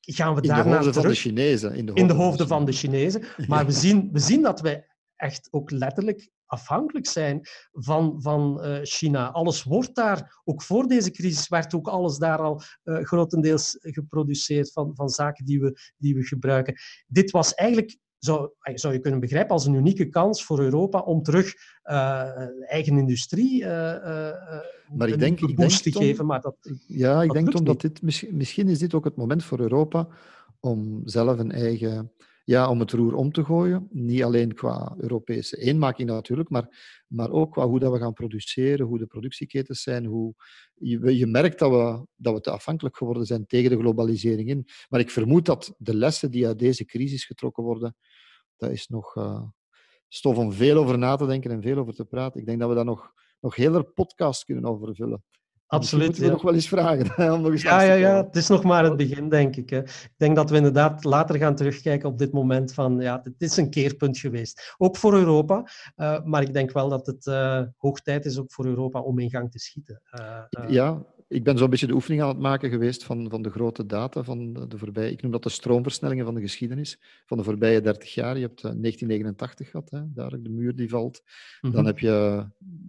Gaan we in de hoofden terug? van de Chinezen. In de hoofden, in de hoofden van de Chinezen. Maar we, zien, we zien dat wij echt ook letterlijk afhankelijk zijn van, van uh, China. Alles wordt daar, ook voor deze crisis, werd ook alles daar al uh, grotendeels geproduceerd van, van zaken die we, die we gebruiken. Dit was eigenlijk zou, zou je kunnen begrijpen als een unieke kans voor Europa om terug uh, eigen industrie uh, uh, maar ik denk, een boost te geven. Maar dat, ja, ik dat denk omdat dit, misschien, misschien is dit ook het moment voor Europa om zelf een eigen ja, om het roer om te gooien. Niet alleen qua Europese eenmaking natuurlijk, maar, maar ook qua hoe dat we gaan produceren, hoe de productieketens zijn. Hoe, je, je merkt dat we, dat we te afhankelijk geworden zijn tegen de globalisering in. Maar ik vermoed dat de lessen die uit deze crisis getrokken worden, dat is nog uh, stof om veel over na te denken en veel over te praten. Ik denk dat we daar nog, nog hele podcasts kunnen over vullen. Absoluut. Moeten we ja. nog wel eens vragen. Om nog eens ja, ja, ja, het is nog maar het begin, denk ik. Hè. Ik denk dat we inderdaad later gaan terugkijken op dit moment van, ja, het is een keerpunt geweest. Ook voor Europa, uh, maar ik denk wel dat het uh, hoog tijd is ook voor Europa om in gang te schieten. Uh, ja, ik ben zo'n beetje de oefening aan het maken geweest van, van de grote data van de, de voorbije... Ik noem dat de stroomversnellingen van de geschiedenis van de voorbije 30 jaar. Je hebt 1989 gehad, hè, daar de muur die valt. Mm -hmm. Dan heb je,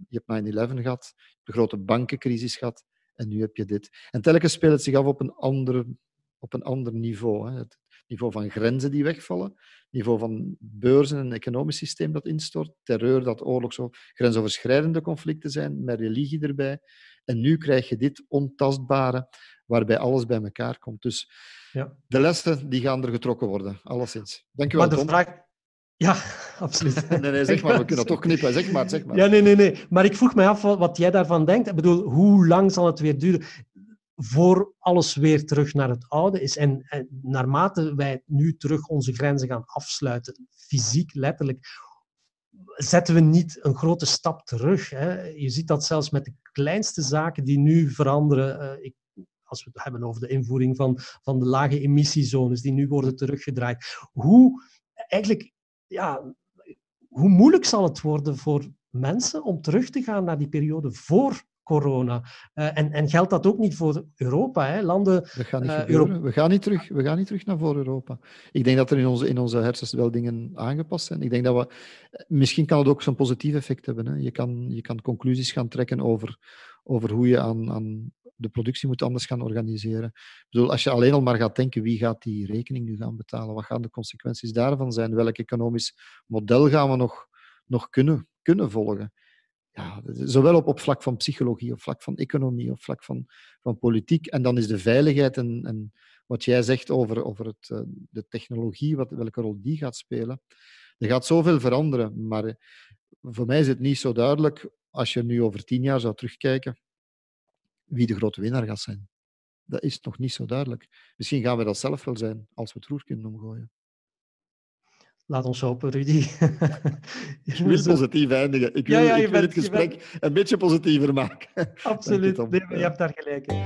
je hebt 9-11 gehad, de grote bankencrisis gehad. En nu heb je dit. En telkens speelt het zich af op een ander, op een ander niveau. Hè. Het niveau van grenzen die wegvallen, niveau van beurzen en een economisch systeem dat instort, terreur, dat oorlogs- grensoverschrijdende conflicten zijn, met religie erbij. En nu krijg je dit ontastbare, waarbij alles bij elkaar komt. Dus ja. de lessen die gaan er getrokken worden, alleszins. Dank u wel, maar de vraag... Ja, absoluut. nee, nee, zeg maar, we kunnen dat toch knippen. Zeg maar, zeg maar. Ja, nee, nee, nee. Maar ik vroeg me af wat jij daarvan denkt. Ik bedoel, hoe lang zal het weer duren voor alles weer terug naar het oude is? En, naarmate wij nu terug onze grenzen gaan afsluiten, fysiek, letterlijk, zetten we niet een grote stap terug. Hè? Je ziet dat zelfs met de kleinste zaken die nu veranderen. Uh, ik, als we het hebben over de invoering van, van de lage emissiezones, die nu worden teruggedraaid. Hoe eigenlijk ja, hoe moeilijk zal het worden voor mensen om terug te gaan naar die periode voor corona? Uh, en, en geldt dat ook niet voor Europa? Hè? Landen, dat gaat niet uh, Europa... we, gaan niet terug, we gaan niet terug naar voor Europa. Ik denk dat er in onze, in onze hersens wel dingen aangepast zijn. Ik denk dat we... Misschien kan het ook zo'n positief effect hebben. Hè? Je, kan, je kan conclusies gaan trekken over, over hoe je aan, aan de productie moet anders gaan organiseren. Ik bedoel, als je alleen al maar gaat denken, wie gaat die rekening nu gaan betalen? Wat gaan de consequenties daarvan zijn? Welk economisch model gaan we nog, nog kunnen, kunnen volgen? Ja, zowel op, op vlak van psychologie, op vlak van economie, op vlak van, van politiek. En dan is de veiligheid en, wat jij zegt over, over het, de technologie, wat, welke rol die gaat spelen. Er gaat zoveel veranderen, maar voor mij is het niet zo duidelijk, als je nu over tien jaar zou terugkijken, wie de grote winnaar gaat zijn. Dat is nog niet zo duidelijk. Misschien gaan we dat zelf wel zijn, als we het roer kunnen omgooien. Laat ons hopen, Rudy. ik wil positief eindigen. Ik wil, ja, ja, ik wil bent, het gesprek bent... een beetje positiever maken. Absoluut, je, nee, je hebt daar gelijk in.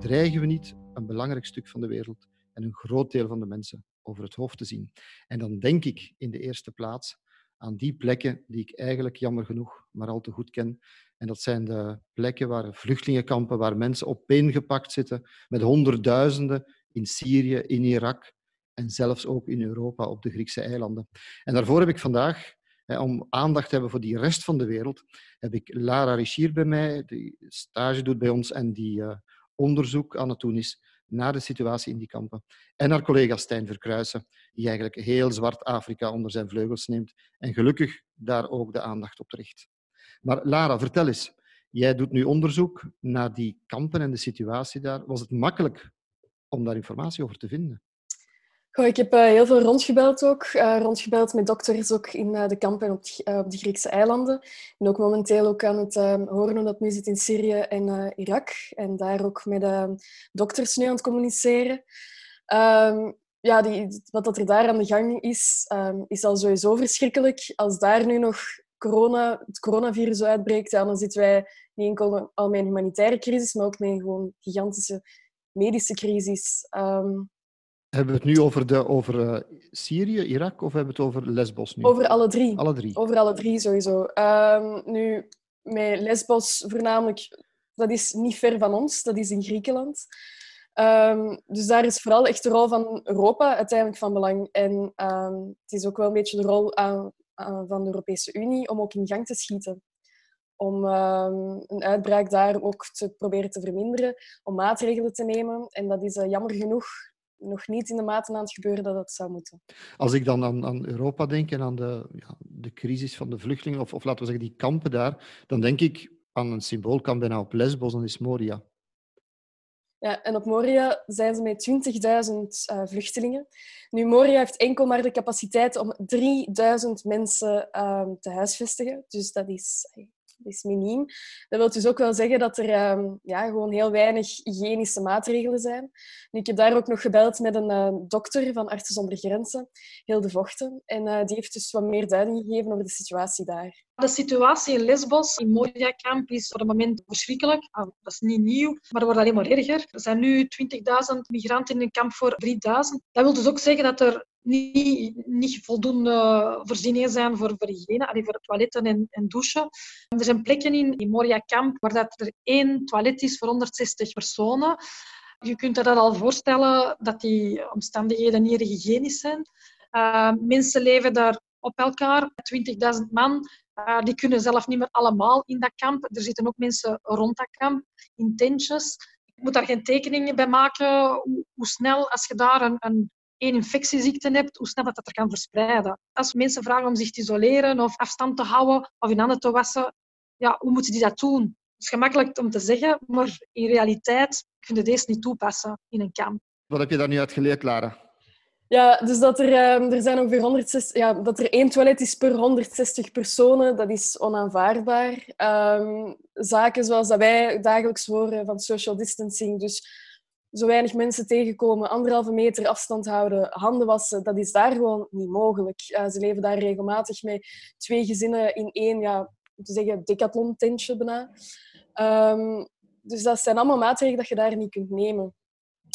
Dreigen we niet een belangrijk stuk van de wereld en een groot deel van de mensen over het hoofd te zien? En dan denk ik in de eerste plaats aan die plekken die ik eigenlijk jammer genoeg maar al te goed ken. En dat zijn de plekken waar vluchtelingenkampen, waar mensen opeengepakt zitten met honderdduizenden in Syrië, in Irak en zelfs ook in Europa op de Griekse eilanden. En daarvoor heb ik vandaag, om aandacht te hebben voor die rest van de wereld, heb ik Lara Richier bij mij, die stage doet bij ons en die uh, onderzoek aan het doen is naar de situatie in die kampen. En haar collega Stijn Verkruisen, die eigenlijk heel zwart Afrika onder zijn vleugels neemt en gelukkig daar ook de aandacht op richt. Maar Lara, vertel eens. Jij doet nu onderzoek naar die kampen en de situatie daar. Was het makkelijk om daar informatie over te vinden? Goh, ik heb uh, heel veel rondgebeld ook. Uh, rondgebeld met dokters ook in uh, de kampen op, op, de Griekse eilanden. En ook momenteel ook aan het horen hoe dat nu zit in Syrië en Irak. En daar ook met dokters nu aan het communiceren. Um, ja, die, wat dat er daar aan de gang is, um, is al sowieso verschrikkelijk. Als daar nu nog corona, het coronavirus uitbreekt, dan zitten wij niet enkel een humanitaire crisis, maar ook met een gewoon gigantische medische crisis. Um, hebben we het nu over, de, over uh, Syrië, Irak of hebben we het over Lesbos nu? Over alle drie. Alle drie? Over alle drie sowieso. Um, nu, met Lesbos voornamelijk, dat is niet ver van ons, dat is in Griekenland. Um, dus daar is vooral echt de rol van Europa uiteindelijk van belang. En um, het is ook wel een beetje de rol aan, aan, van de Europese Unie om ook in gang te schieten. Om een uitbraak daar ook te proberen te verminderen, om maatregelen te nemen. En dat is uh, jammer genoeg nog niet in de mate aan het gebeuren dat het zou moeten. Als ik dan aan, aan Europa denk en aan de, ja, de crisis van de vluchtelingen, of, of laten we zeggen die kampen daar, dan denk ik aan een symboolkamp bijna op Lesbos, dan is Moria. Ja, en op Moria zijn ze met 20.000 uh, vluchtelingen. Nu, Moria heeft enkel maar de capaciteit om 3000 mensen uh, te huisvestigen. Dus dat is is miniem. Dat wil dus ook wel zeggen dat er ehm, ja, gewoon heel weinig hygiënische maatregelen zijn. Ik heb daar ook nog gebeld met een uh, dokter van Artsen zonder Grenzen, Hilde Vochten. En uh, die heeft dus wat meer duiding gegeven over de situatie daar. De situatie in Lesbos, in Moria-kamp, is op het moment verschrikkelijk. Ah, dat is niet nieuw, maar het wordt alleen maar erger. Er zijn nu 20.000 migranten in een kamp voor 3.000. Dat wil dus ook zeggen dat er niet, niet voldoende voorzieningen zijn voor, hygiëne, voor toiletten en, en douchen. Er zijn plekken in, in Moria Camp waar dat er één toilet is voor 160 personen. Je kunt je dat al voorstellen dat die omstandigheden niet hygiënisch zijn. Uh, mensen leven daar op elkaar, 20.000 man. Uh, die kunnen zelf niet meer allemaal in dat kamp. Er zitten ook mensen rond dat kamp, in tentjes. Je moet daar geen tekeningen bij maken hoe, hoe snel, als je daar een, een één infectieziekte hebt, hoe snel dat, dat er kan verspreiden. Als mensen vragen om zich te isoleren of afstand te houden of hun handen te wassen, ja, hoe moeten die dat doen? Het is gemakkelijk om te zeggen, maar in realiteit kun je deze niet toepassen in een kamp. Wat heb je daar nu uit geleerd, Lara? Ja, dus dat er, ehm, er zijn ongeveer 160, ja, dat er één toilet is per 160 personen, dat is onaanvaardbaar. Um, zaken zoals dat wij dagelijks horen van social distancing, dus zo weinig mensen tegenkomen, anderhalve meter afstand houden, handen wassen, dat is daar gewoon niet mogelijk. ze leven daar regelmatig met twee gezinnen in één, ja, te zeggen, decathlon-tentje bijna. Um, dus dat zijn allemaal maatregelen dat je daar niet kunt nemen.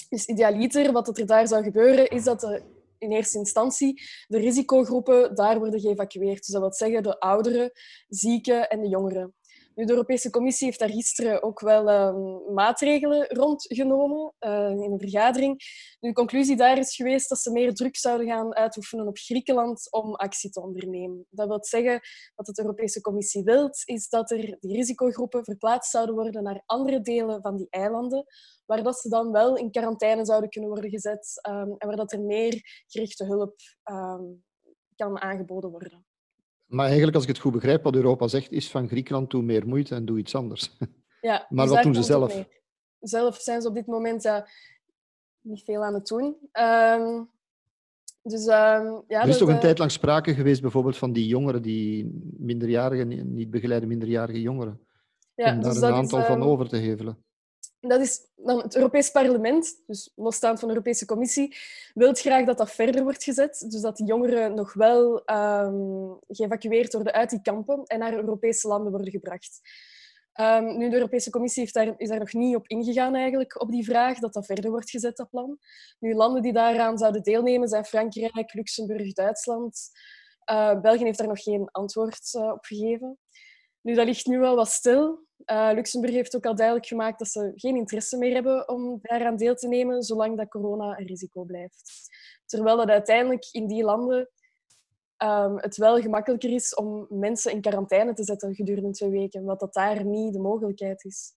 Dus idealiter, wat er daar zou gebeuren, is dat de, in eerste instantie de risicogroepen daar worden geëvacueerd. Dus dat wil zeggen de ouderen, zieken en de jongeren. De Europese Commissie heeft daar gisteren ook wel um, maatregelen rondgenomen uh, in een vergadering. De conclusie daar is geweest dat ze meer druk zouden gaan uitoefenen op Griekenland om actie te ondernemen. Dat wil zeggen, wat de Europese Commissie wil, is dat er die risicogroepen verplaatst zouden worden naar andere delen van die eilanden, waar dat ze dan wel in quarantaine zouden kunnen worden gezet um, en waar dat er meer gerichte hulp kan aangeboden worden. Maar eigenlijk, als ik het goed begrijp, wat Europa zegt, is van Griekenland doe meer moeite en doe iets anders. Ja, maar wat doen ze zelf? Zelf zijn ze op dit moment ja, niet veel aan het doen. Um, dus, um, ja, er is toch een tijd lang sprake geweest bijvoorbeeld van die jongeren, die minderjarige, niet begeleide minderjarige jongeren. Ja, om daar dus een aantal is, van ehm, over te hevelen dat is dan het Europees Parlement, dus losstaand van de Europese Commissie, wil graag dat dat verder wordt gezet. Dus dat die jongeren nog wel um, geëvacueerd worden uit die kampen en naar Europese landen worden gebracht. Um, nu, de Europese Commissie heeft daar, is daar nog niet op ingegaan, eigenlijk, op die vraag, dat dat verder wordt gezet, dat plan. Nu, landen die daaraan zouden deelnemen zijn Frankrijk, Luxemburg, Duitsland. Uh, België heeft daar nog geen antwoord uh, op gegeven. Nu, dat ligt nu wel wat stil. Uh, Luxemburg heeft ook al duidelijk gemaakt dat ze geen interesse meer hebben om daaraan deel te nemen, zolang dat corona een risico blijft. Terwijl dat uiteindelijk in die landen um, het wel gemakkelijker is om mensen in quarantaine te zetten gedurende twee weken, wat dat daar niet de mogelijkheid is.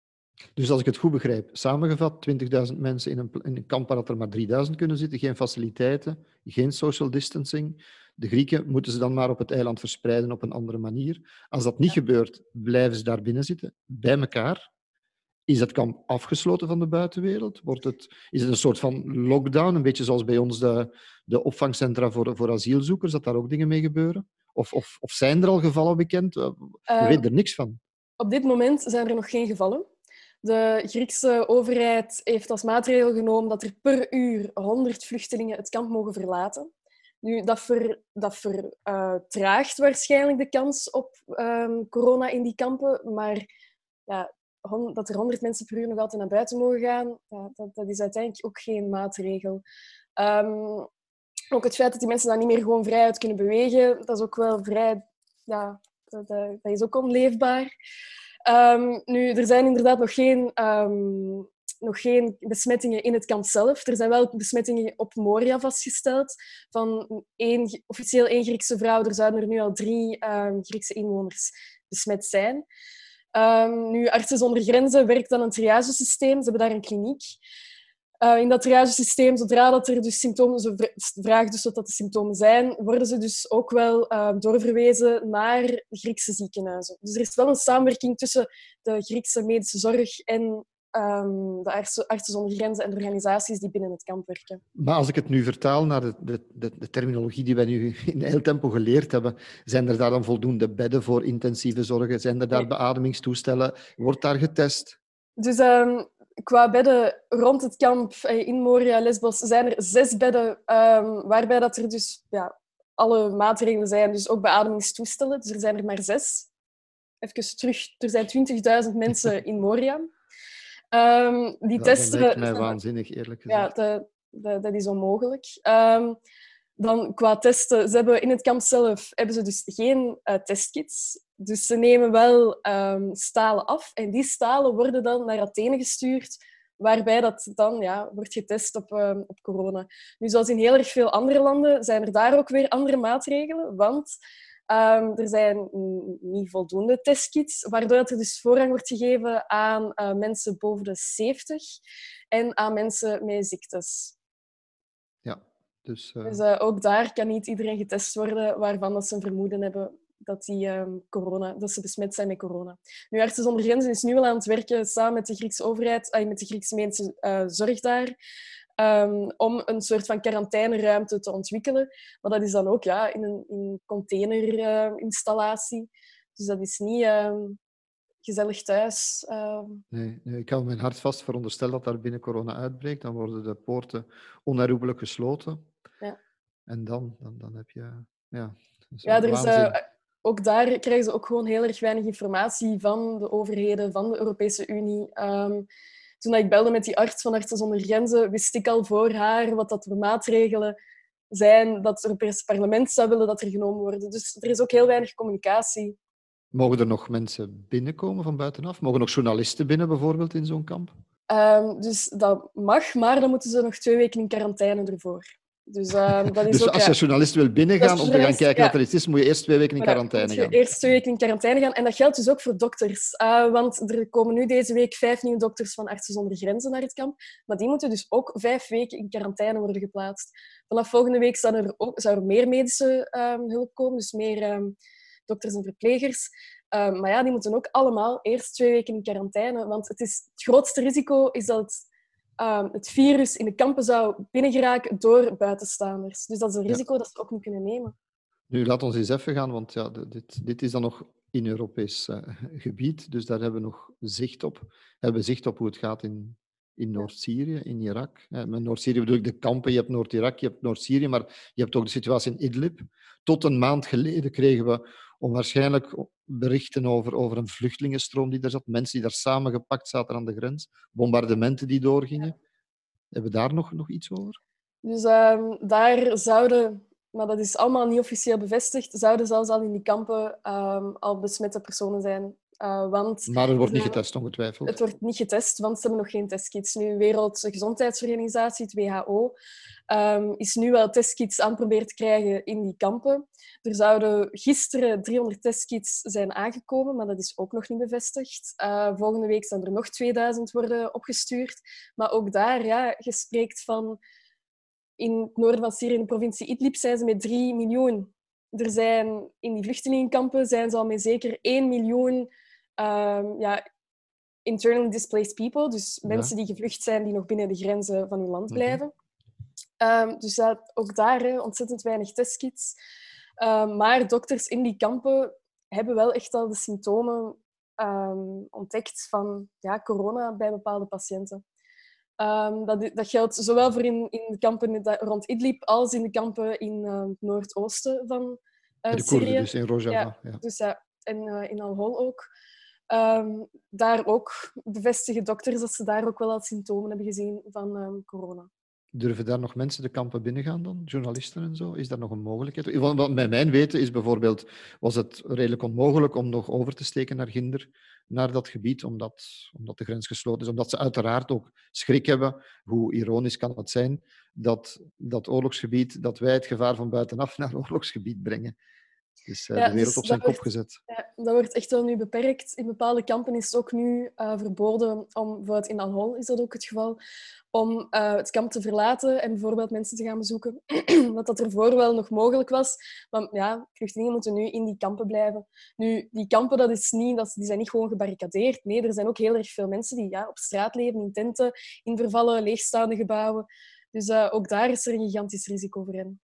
Dus als ik het goed begrijp, samengevat 20.000 mensen in een, in een kamp waar er maar 3.000 kunnen zitten, geen faciliteiten, geen social distancing. De Grieken moeten ze dan maar op het eiland verspreiden op een andere manier. Als dat niet gebeurt, blijven ze daar binnen zitten, bij elkaar. is het kamp afgesloten van de buitenwereld? Wordt het, is het een soort van lockdown, een beetje zoals bij ons de, de opvangcentra voor, voor asielzoekers, dat daar ook dingen mee gebeuren? Of, of, of zijn er al gevallen bekend? We uh, weten er niks van. Op dit moment zijn er nog geen gevallen. De Griekse overheid heeft als maatregel genomen dat er per uur 100 vluchtelingen het kamp mogen verlaten. Nu, dat, ver, dat vertraagt waarschijnlijk de kans op um, corona in die kampen, maar ja, dat er 100 mensen per uur nog altijd naar buiten mogen gaan, dat, dat, is uiteindelijk ook geen maatregel. Um, ook het feit dat die mensen dan niet meer gewoon vrij uit kunnen bewegen, dat is ook wel vrij... Ja, dat, dat is ook onleefbaar. Um, nu, er zijn inderdaad nog geen, nog geen besmettingen in het kamp zelf. Er zijn wel besmettingen op Moria vastgesteld van één, officieel één Griekse vrouw. Er zouden er nu al drie um, Griekse inwoners besmet zijn. nu, Artsen zonder Grenzen werkt aan een triagesysteem. Ze hebben daar een kliniek. Uh, in dat triagesysteem, zodra dat er dus symptomen, ze vragen dus dat de symptomen zijn, worden ze dus ook wel uh, doorverwezen naar Griekse ziekenhuizen. Dus er is wel een samenwerking tussen de Griekse medische zorg en um, de artsen, zonder grenzen en de organisaties die binnen het kamp werken. Maar als ik het nu vertaal naar de, de, de, de terminologie die wij nu in heel tempo geleerd hebben, zijn er daar dan voldoende bedden voor intensieve zorgen? Zijn er daar nee. beademingstoestellen? Wordt daar getest? Dus um, qua bedden rond het kamp eh, in Moria, Lesbos, zijn er zes bedden, um, waarbij dat er dus ja, alle maatregelen zijn, dus ook beademingstoestellen. Dus er zijn er maar zes. Even terug, er zijn 20.000 mensen in Moria. Um, die dat, testen... Dat mij waanzinnig, eerlijk gezegd. Ja, dat, dat, dat is onmogelijk. Um, dan qua testen, ze hebben in het kamp zelf hebben ze dus geen uh, testkits. Dus ze nemen wel um, stalen af en die stalen worden dan naar Athene gestuurd, waarbij dat dan ja, wordt getest op, um, op corona. Nu, zoals in heel erg veel andere landen, zijn er daar ook weer andere maatregelen, want um, er zijn niet voldoende testkits, waardoor er dus voorrang wordt gegeven aan uh, mensen boven de 70 en aan mensen met ziektes. Ja, dus, uh... dus uh, ook daar kan niet iedereen getest worden waarvan dat ze een vermoeden hebben dat, die, um, corona, dat ze besmet zijn met corona. Nu, Artsen zonder Grenzen is nu al aan het werken samen met de Griekse overheid, uh, met de Griekse uh, zorg daar, um, om een soort van quarantaineruimte te ontwikkelen. Maar dat is dan ook ja, in een, in een containerinstallatie. dus dat is niet um, gezellig thuis. Nee, nee, ik hou mijn hart vast. Veronderstel dat daar binnen corona uitbreekt, dan worden de poorten onherroepelijk gesloten. Ja. En dan, dan, dan heb je... Ja, ja, er is, uh, ook daar krijgen ze ook gewoon heel erg weinig informatie van de overheden, van de Europese Unie. Um, toen ik belde met die arts van Artsen zonder Grenzen, wist ik al voor haar wat dat de maatregelen zijn dat het Europese parlement zou willen dat er genomen worden. Dus er is ook heel weinig communicatie. Mogen er nog mensen binnenkomen van buitenaf? Mogen nog journalisten binnen bijvoorbeeld in zo'n kamp? Um, dus dat mag, maar dan moeten ze nog twee weken in quarantaine ervoor. Dus, uh, dat is dus ook, als je journalist wil binnengaan om te gaan kijken ja. wat er iets is, moet je eerst twee weken in quarantaine gaan. Eerst twee weken in quarantaine gaan. En dat geldt dus ook voor dokters. Uh, want er komen nu deze week vijf nieuwe dokters van Artsen zonder Grenzen naar het kamp. Maar die moeten dus ook vijf weken in quarantaine worden geplaatst. Vanaf volgende week zou er, ook, zou er meer medische um, hulp komen, dus meer um, dokters en verplegers. Um, maar ja, die moeten ook allemaal eerst twee weken in quarantaine. Want het, is, het grootste risico is dat het um, het virus in de kampen zou binnengeraken door buitenstaanders. Dus dat is een risico ja. dat ze ook niet kunnen nemen. Nu, laat ons eens even gaan, want ja, dit, dit is dan nog in Europees uh, gebied, dus daar hebben we nog zicht op. Hebben we zicht op hoe het gaat in, in Noord-Syrië, in Irak. Ja, met Noord-Syrië bedoel ik de kampen, je hebt Noord-Irak, je hebt Noord-Syrië, maar je hebt ook de situatie in Idlib. Tot een maand geleden kregen we onwaarschijnlijk berichten over, over een vluchtelingenstroom die daar zat, mensen die daar samengepakt zaten aan de grens, bombardementen die doorgingen. Hebben we daar nog, nog iets over? Dus um, daar zouden, maar dat is allemaal niet officieel bevestigd, zouden zelfs al in die kampen um, al besmette personen zijn. Uh, want maar er wordt niet getest, ongetwijfeld. Het wordt niet getest, want ze hebben nog geen testkits. Nu, de Wereldgezondheidsorganisatie, het WHO, um, is nu wel testkits aan het proberen te krijgen in die kampen. Er zouden gisteren 300 testkits zijn aangekomen, maar dat is ook nog niet bevestigd. Uh, volgende week zouden er nog 2000 worden opgestuurd. Maar ook daar, ja, je spreekt van... In het noorden van Syrië, in de provincie Idlib, zijn ze met 3 miljoen. Er zijn in die vluchtelingenkampen zijn ze al met zeker 1 miljoen um, ja, internally displaced people, dus mensen die gevlucht zijn die nog binnen de grenzen van hun land mhm. blijven. Ehm, dus ook daar ontzettend weinig testkits. Ehm, maar dokters in die kampen hebben wel echt al de symptomen um, ontdekt van ja, corona bij bepaalde patiënten. dat, dat, geldt zowel voor in, in de kampen rond Idlib als in de kampen in het noordoosten van uh, de Syrië. dus in Rojava. Ja, Dus ja, en uh, in Al-Hol ook. Daar ook bevestigen dokters dat ze daar ook wel al symptomen hebben gezien van corona. Durven daar nog mensen de kampen binnengaan dan? Journalisten en zo? Is dat nog een mogelijkheid? Wat bij mijn weten is bijvoorbeeld, was het redelijk onmogelijk om nog over te steken naar Ginder, naar dat gebied, omdat, omdat de grens gesloten is. Omdat ze uiteraard ook schrik hebben, hoe ironisch kan het zijn, dat dat oorlogsgebied, dat wij het gevaar van buitenaf naar oorlogsgebied brengen. Dus uh, de wereld dus op zijn kop gezet. Ja, dat wordt echt wel nu beperkt. In bepaalde kampen is het ook nu uh, verboden om, bijvoorbeeld in Al-Hol is dat ook het geval, om uh, het kamp te verlaten en bijvoorbeeld mensen te gaan bezoeken. Wat dat ervoor wel nog mogelijk was. Maar ja, vluchtelingen moeten nu in die kampen blijven. Nu, die kampen, dat is niet, dat, die zijn niet gewoon gebarricadeerd. Nee, er zijn ook heel erg veel mensen die ja, op straat leven, in tenten, in vervallen, leegstaande gebouwen. Dus ook daar is er een gigantisch risico voor hen.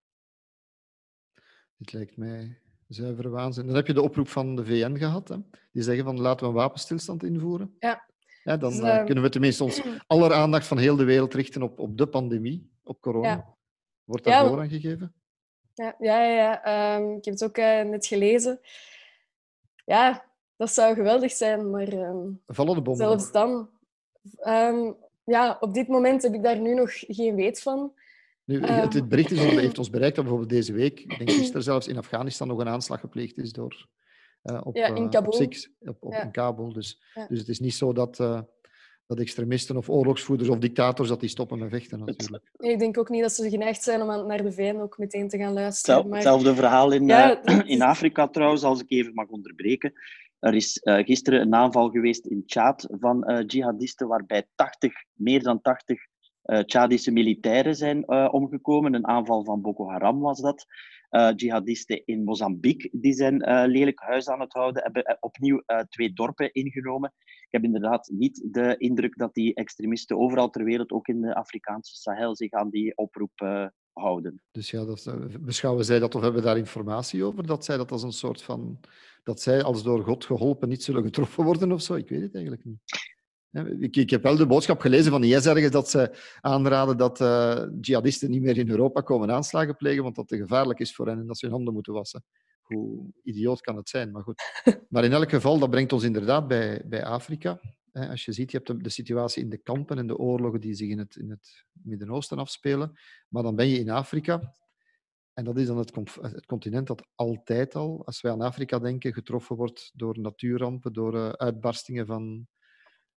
Dit lijkt mij Zuivere waanzin. Dan heb je de oproep van de VN gehad. Hè? Die zeggen van laten we een wapenstilstand invoeren. Ja. ja dan dus, eh, ehm, kunnen we tenminste ons aller aandacht van heel de wereld richten op, op de pandemie, op corona. Ja. Wordt daar ja, voorrang gegeven? Ja, ja, ja. Ehm, ik heb het ook uh, net gelezen. Ja, dat zou geweldig zijn, maar um, Vallen de bommen zelfs dan... ja, op dit moment heb ik daar nu nog geen weet van. Nu, ehm. het bericht is, heeft ons bereikt dat bijvoorbeeld deze week, ik denk gisteren zelfs, in Afghanistan nog een aanslag gepleegd is door, uh, op, ja, in Kabul. op, op, in Kabul. Dus, dus het is niet zo dat, uh, dat extremisten of oorlogsvoerders of dictators dat die stoppen met vechten natuurlijk. ik denk ook niet dat ze geneigd zijn om naar de VN ook meteen te gaan luisteren. Maar... Hetzelfde verhaal in, uh, in Afrika trouwens, als ik even mag onderbreken. Er is gisteren een aanval geweest in Tjaad van jihadisten waarbij 80, meer dan 80 uh, Tjadische militairen zijn uh, omgekomen. Een aanval van Boko Haram was dat. Uh, jihadisten in Mozambique die zijn lelijk huis aan het houden, hebben opnieuw twee dorpen ingenomen. Ik heb inderdaad niet de indruk dat die extremisten overal ter wereld, ook in de Afrikaanse Sahel, zich aan die oproep houden. Dus ja, dat, beschouwen zij dat of hebben daar informatie over? Dat zij dat als een soort van. dat zij als door God geholpen niet zullen getroffen worden of zo? Ik weet het eigenlijk niet. Ik, ik, heb wel de boodschap gelezen van IS ergens dat ze aanraden dat uh, jihadisten niet meer in Europa komen aanslagen plegen, want dat te gevaarlijk is voor hen en dat ze hun handen moeten wassen. Hoe idioot kan het zijn, maar goed. Maar in elk geval, dat brengt ons inderdaad bij, bij Afrika. Als je ziet, je hebt de, situatie in de kampen en de oorlogen die zich in het, in het Midden-Oosten afspelen. Maar dan ben je in Afrika. En dat is dan het, het, continent dat altijd al, als wij aan Afrika denken, getroffen wordt door natuurrampen, door uh, uitbarstingen van,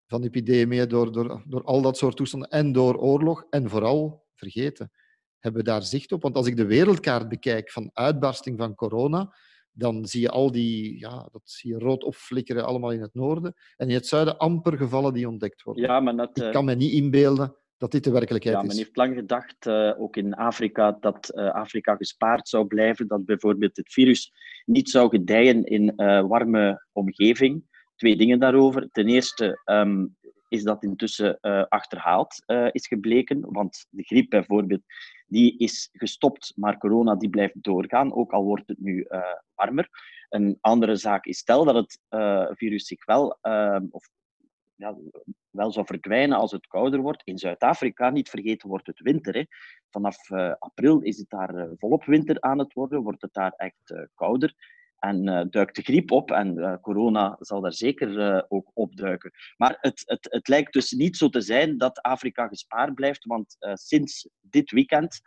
van epidemieën, door, door, door al dat soort toestanden en door oorlog. En vooral, vergeten, hebben we daar zicht op? Want als ik de wereldkaart bekijk van uitbarsting van corona, dan zie je al die, ja, dat zie je rood opflikkeren allemaal in het noorden. En in het zuiden amper gevallen die ontdekt worden. Ja, maar dat, ik eh, kan me niet inbeelden dat dit de werkelijkheid ja, is. Men heeft lang gedacht, uh, ook in Afrika, dat uh, Afrika gespaard zou blijven, dat bijvoorbeeld het virus niet zou gedijen in uh, warme omgeving twee dingen daarover. Ten eerste um, is dat intussen uh, achterhaald uh, is gebleken, want de griep bijvoorbeeld, die is gestopt, maar corona die blijft doorgaan, ook al wordt het nu uh, warmer. Een andere zaak is, stel dat het virus zich wel, ehm, of, ja, wel zou verdwijnen als het kouder wordt. In Zuid-Afrika, niet vergeten, wordt het winter. Hè. Vanaf april is het daar volop winter aan het worden, wordt het daar echt kouder. En uh, duikt de griep op en uh, corona zal daar zeker uh, ook opduiken. Maar het, het, het lijkt dus niet zo te zijn dat Afrika gespaard blijft, want sinds dit weekend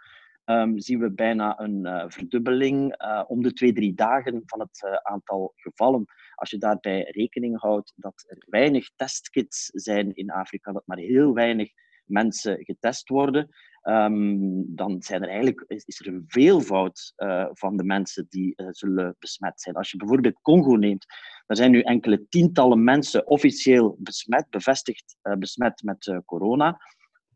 um, zien we bijna een verdubbeling om de twee, drie dagen van het aantal gevallen. Als je daarbij rekening houdt dat er weinig testkits zijn in Afrika, dat maar heel weinig mensen getest worden, um, dan zijn er eigenlijk, is, er een veelvoud uh, van de mensen die uh, zullen besmet zijn. Als je bijvoorbeeld Congo neemt, er zijn nu enkele tientallen mensen officieel besmet, bevestigd uh, besmet met corona.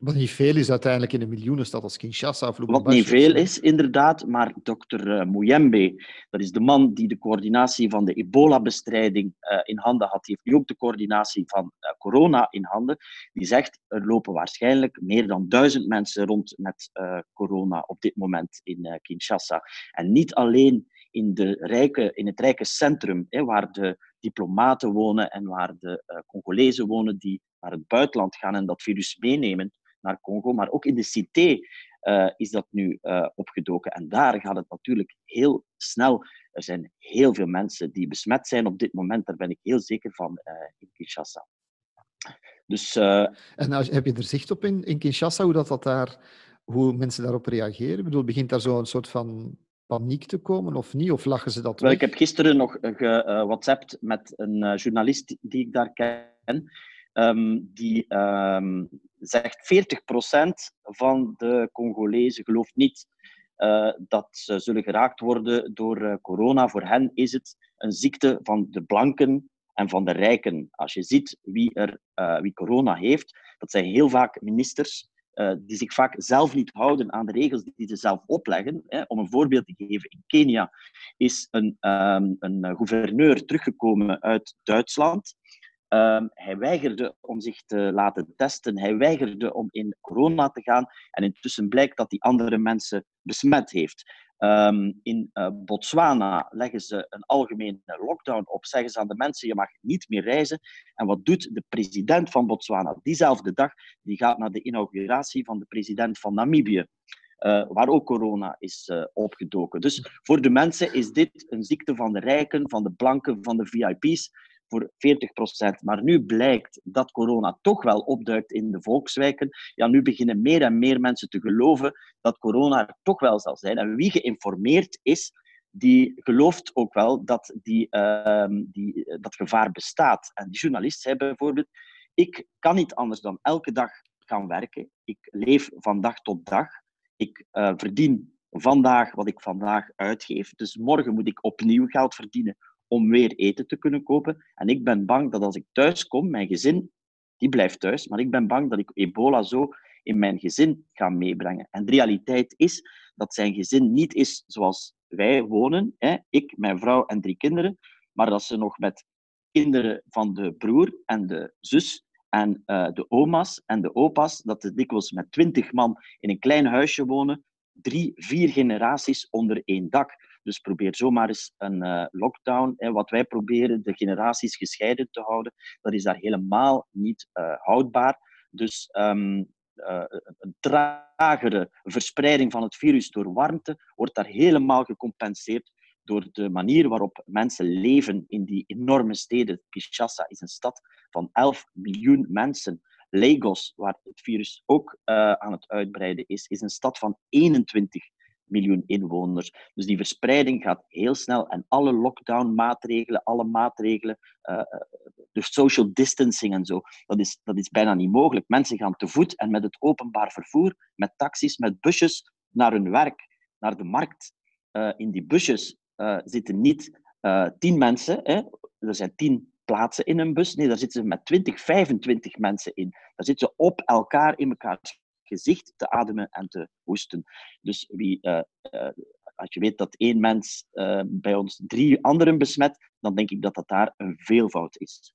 Wat niet veel is uiteindelijk in een miljoenenstad als Kinshasa of Wat niet veel is, inderdaad, maar dokter uh, Muyembe, dat is de man die de coördinatie van de ebola-bestrijding uh, in handen had, die heeft nu ook de coördinatie van uh, corona in handen, die zegt er lopen waarschijnlijk meer dan duizend mensen rond met corona op dit moment in Kinshasa. En niet alleen in, de rijke, in het rijke centrum, hè, waar de diplomaten wonen en waar de Congolezen wonen die naar het buitenland gaan en dat virus meenemen, naar Congo, maar ook in de cité uh, is dat nu uh, opgedoken. En daar gaat het natuurlijk heel snel. Er zijn heel veel mensen die besmet zijn op dit moment, daar ben ik heel zeker van uh, in Kinshasa. Dus, en als, heb je er zicht op in, in Kinshasa, hoe, dat, dat daar, hoe mensen daarop reageren? Ik bedoel, begint daar zo een soort van paniek te komen of niet? Of lachen ze dat Wel, Ik heb gisteren nog gewhatsappt met een journalist die ik daar ken. Um, die um, zegt 40% van de Congolezen gelooft niet uh, dat ze zullen geraakt worden door uh, corona. Voor hen is het een ziekte van de blanken en van de rijken. Als je ziet wie, er, uh, wie corona heeft, dat zijn heel vaak ministers die zich vaak zelf niet houden aan de regels die ze zelf opleggen. Hè. Om een voorbeeld te geven, in Kenia is een, um, een gouverneur teruggekomen uit Duitsland Um, hij weigerde om zich te laten testen. Hij weigerde om in corona te gaan. En intussen blijkt dat hij andere mensen besmet heeft. Um, in uh, Botswana leggen ze een algemene lockdown op. Zeggen ze aan de mensen, je mag niet meer reizen. En wat doet de president van Botswana? Diezelfde dag die gaat naar de inauguratie van de president van Namibië. Uh, waar ook corona is uh, opgedoken. Dus voor de mensen is dit een ziekte van de rijken, van de blanken, van de VIP's voor 40%. Maar nu blijkt dat corona toch wel opduikt in de volkswijken. Ja, nu beginnen meer en meer mensen te geloven dat corona toch wel zal zijn. En wie geïnformeerd is, die gelooft ook wel dat die, uh, die, dat gevaar bestaat. En die journalist zei bijvoorbeeld, ik kan niet anders dan elke dag gaan werken. Ik leef van dag tot dag. Ik uh, verdien vandaag wat ik vandaag uitgeef. Dus morgen moet ik opnieuw geld verdienen om weer eten te kunnen kopen. En ik ben bang dat als ik thuis kom, mijn gezin, die blijft thuis, maar ik ben bang dat ik ebola zo in mijn gezin ga meebrengen. En de realiteit is dat zijn gezin niet is zoals wij wonen, hè, ik, mijn vrouw en drie kinderen, maar dat ze nog met kinderen van de broer en de zus en uh, de oma's en de opa's, dat ze dikwijls met twintig man in een klein huisje wonen, drie, vier generaties onder één dak. Dus probeer zomaar eens een uh, lockdown. Hè, wat wij proberen, de generaties gescheiden te houden, dat is daar helemaal niet uh, houdbaar. Dus um, uh, een tragere verspreiding van het virus door warmte wordt daar helemaal gecompenseerd door de manier waarop mensen leven in die enorme steden. Kinshasa is een stad van 11 miljoen mensen. Lagos, waar het virus ook aan het uitbreiden is, is een stad van 21 miljoen inwoners. Dus die verspreiding gaat heel snel en alle lockdown-maatregelen, alle maatregelen, uh, de social distancing en zo, dat is, dat is bijna niet mogelijk. Mensen gaan te voet en met het openbaar vervoer, met taxis, met busjes naar hun werk, naar de markt. Uh, in die busjes zitten niet tien mensen, hè? er zijn tien plaatsen in een bus. Nee, daar zitten ze met 20, 25 mensen in. Daar zitten ze op elkaar in elkaar gezicht te ademen en te hoesten. Dus wie, uh, uh, als je weet dat één mens uh, bij ons drie anderen besmet, dan denk ik dat dat daar een veelvoud is.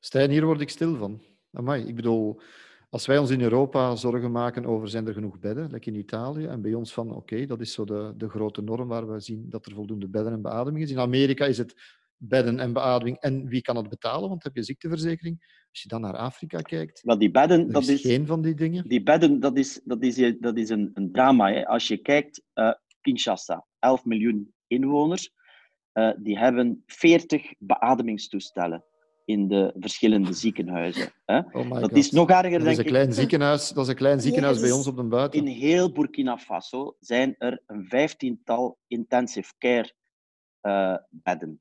Stijn, hier word ik stil van. Amai, ik bedoel, als wij ons in Europa zorgen maken over zijn er genoeg bedden, lekker in Italië, en bij ons van oké, dat is zo de, de grote norm waar we zien dat er voldoende bedden en beademing is. In Amerika is het bedden en beademing en wie kan het betalen, want heb je ziekteverzekering. Als je dan naar Afrika kijkt, maar die bedden, dat is geen van die dingen. Die bedden, dat is, dat is, dat is een, een drama. Hè. Als je kijkt, uh, Kinshasa, 11 miljoen inwoners, uh, die hebben 40 beademingstoestellen in de verschillende ziekenhuizen. Hè. Oh dat God. is nog erger, dat denk is een ik. Klein ziekenhuis, dat is een klein ziekenhuis bij ons op de buiten. In heel Burkina Faso zijn er een vijftiental intensive care uh, bedden.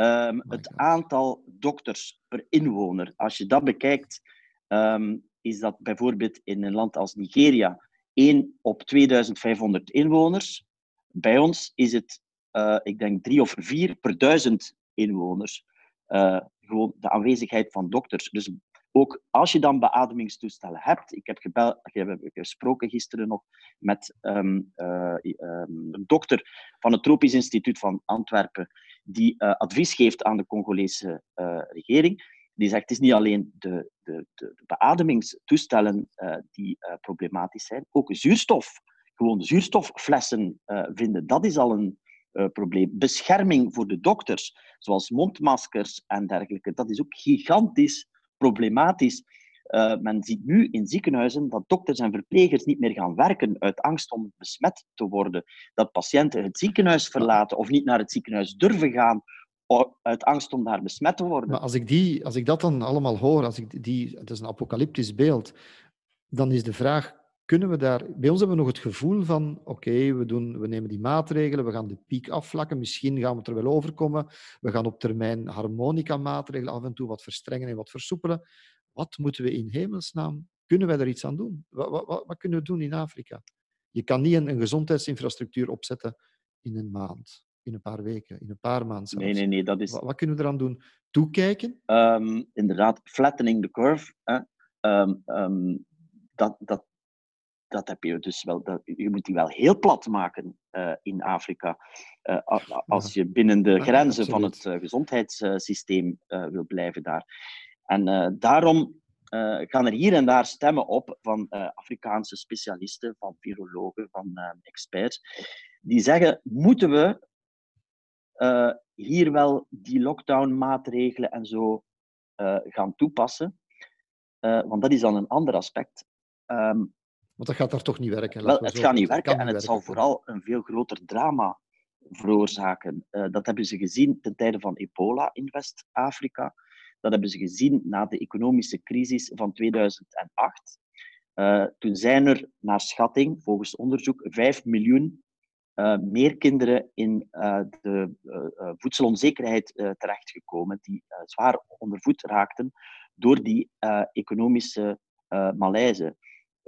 Um, het aantal dokters per inwoner, als je dat bekijkt, um, is dat bijvoorbeeld in een land als Nigeria 1 op 2500 inwoners. Bij ons is het, uh, ik denk, 3 of 4 per 1000 inwoners. Uh, gewoon de aanwezigheid van dokters. Dus ook als je dan beademingstoestellen hebt, ik heb, gebeld, ik heb gesproken gisteren nog met um, een dokter van het Tropisch Instituut van Antwerpen, die uh, advies geeft aan de Congolese uh, regering. Die zegt, het is niet alleen de, de, de, de beademingstoestellen die problematisch zijn, ook zuurstof. Gewoon zuurstofflessen vinden, dat is al een probleem. Bescherming voor de dokters, zoals mondmaskers en dergelijke, dat is ook gigantisch problematisch. Uh, men ziet nu in ziekenhuizen dat dokters en verplegers niet meer gaan werken uit angst om besmet te worden. Dat patiënten het ziekenhuis verlaten of niet naar het ziekenhuis durven gaan uit angst om daar besmet te worden. Maar als ik, die, als ik dat dan allemaal hoor, als ik die, het is een apocalyptisch beeld, dan is de vraag, kunnen we daar... Bij ons hebben we nog het gevoel van, oké, we we, we nemen die maatregelen, we gaan de piek afvlakken, misschien gaan we er wel overkomen, we gaan op termijn harmonica-maatregelen af en toe wat verstrengen en wat versoepelen. Wat moeten we in hemelsnaam... Kunnen wij daar iets aan doen? Wat, wat, wat kunnen we doen in Afrika? Je kan niet een, een gezondheidsinfrastructuur opzetten in een maand, in een paar weken, in een paar maanden Nee, nee, nee. Dat is... wat, kunnen we eraan doen? Toekijken? Um, inderdaad, flattening the curve. Hè? Um, um, dat, dat, dat heb je dus wel, dat, je moet die wel heel plat maken uh, in Afrika. Uh, als je binnen de grenzen van het uh, gezondheidssysteem wil blijven daar. En daarom gaan er hier en daar stemmen op van Afrikaanse specialisten, van virologen, van experts, die zeggen: moeten we hier wel die lockdown-maatregelen en zo gaan toepassen? want dat is dan een ander aspect. Um, want dat gaat daar toch niet werken? Wel, het gaat niet werken en het zal vooral een veel groter drama veroorzaken. Uh, dat hebben ze gezien ten tijde van ebola in West-Afrika. Dat hebben ze gezien na de economische crisis van 2008. Uh, eh, toen zijn er, naar schatting, volgens onderzoek, 5 miljoen uh, meer kinderen in de voedselonzekerheid terechtgekomen, die zwaar onder voet raakten door die economische malaise.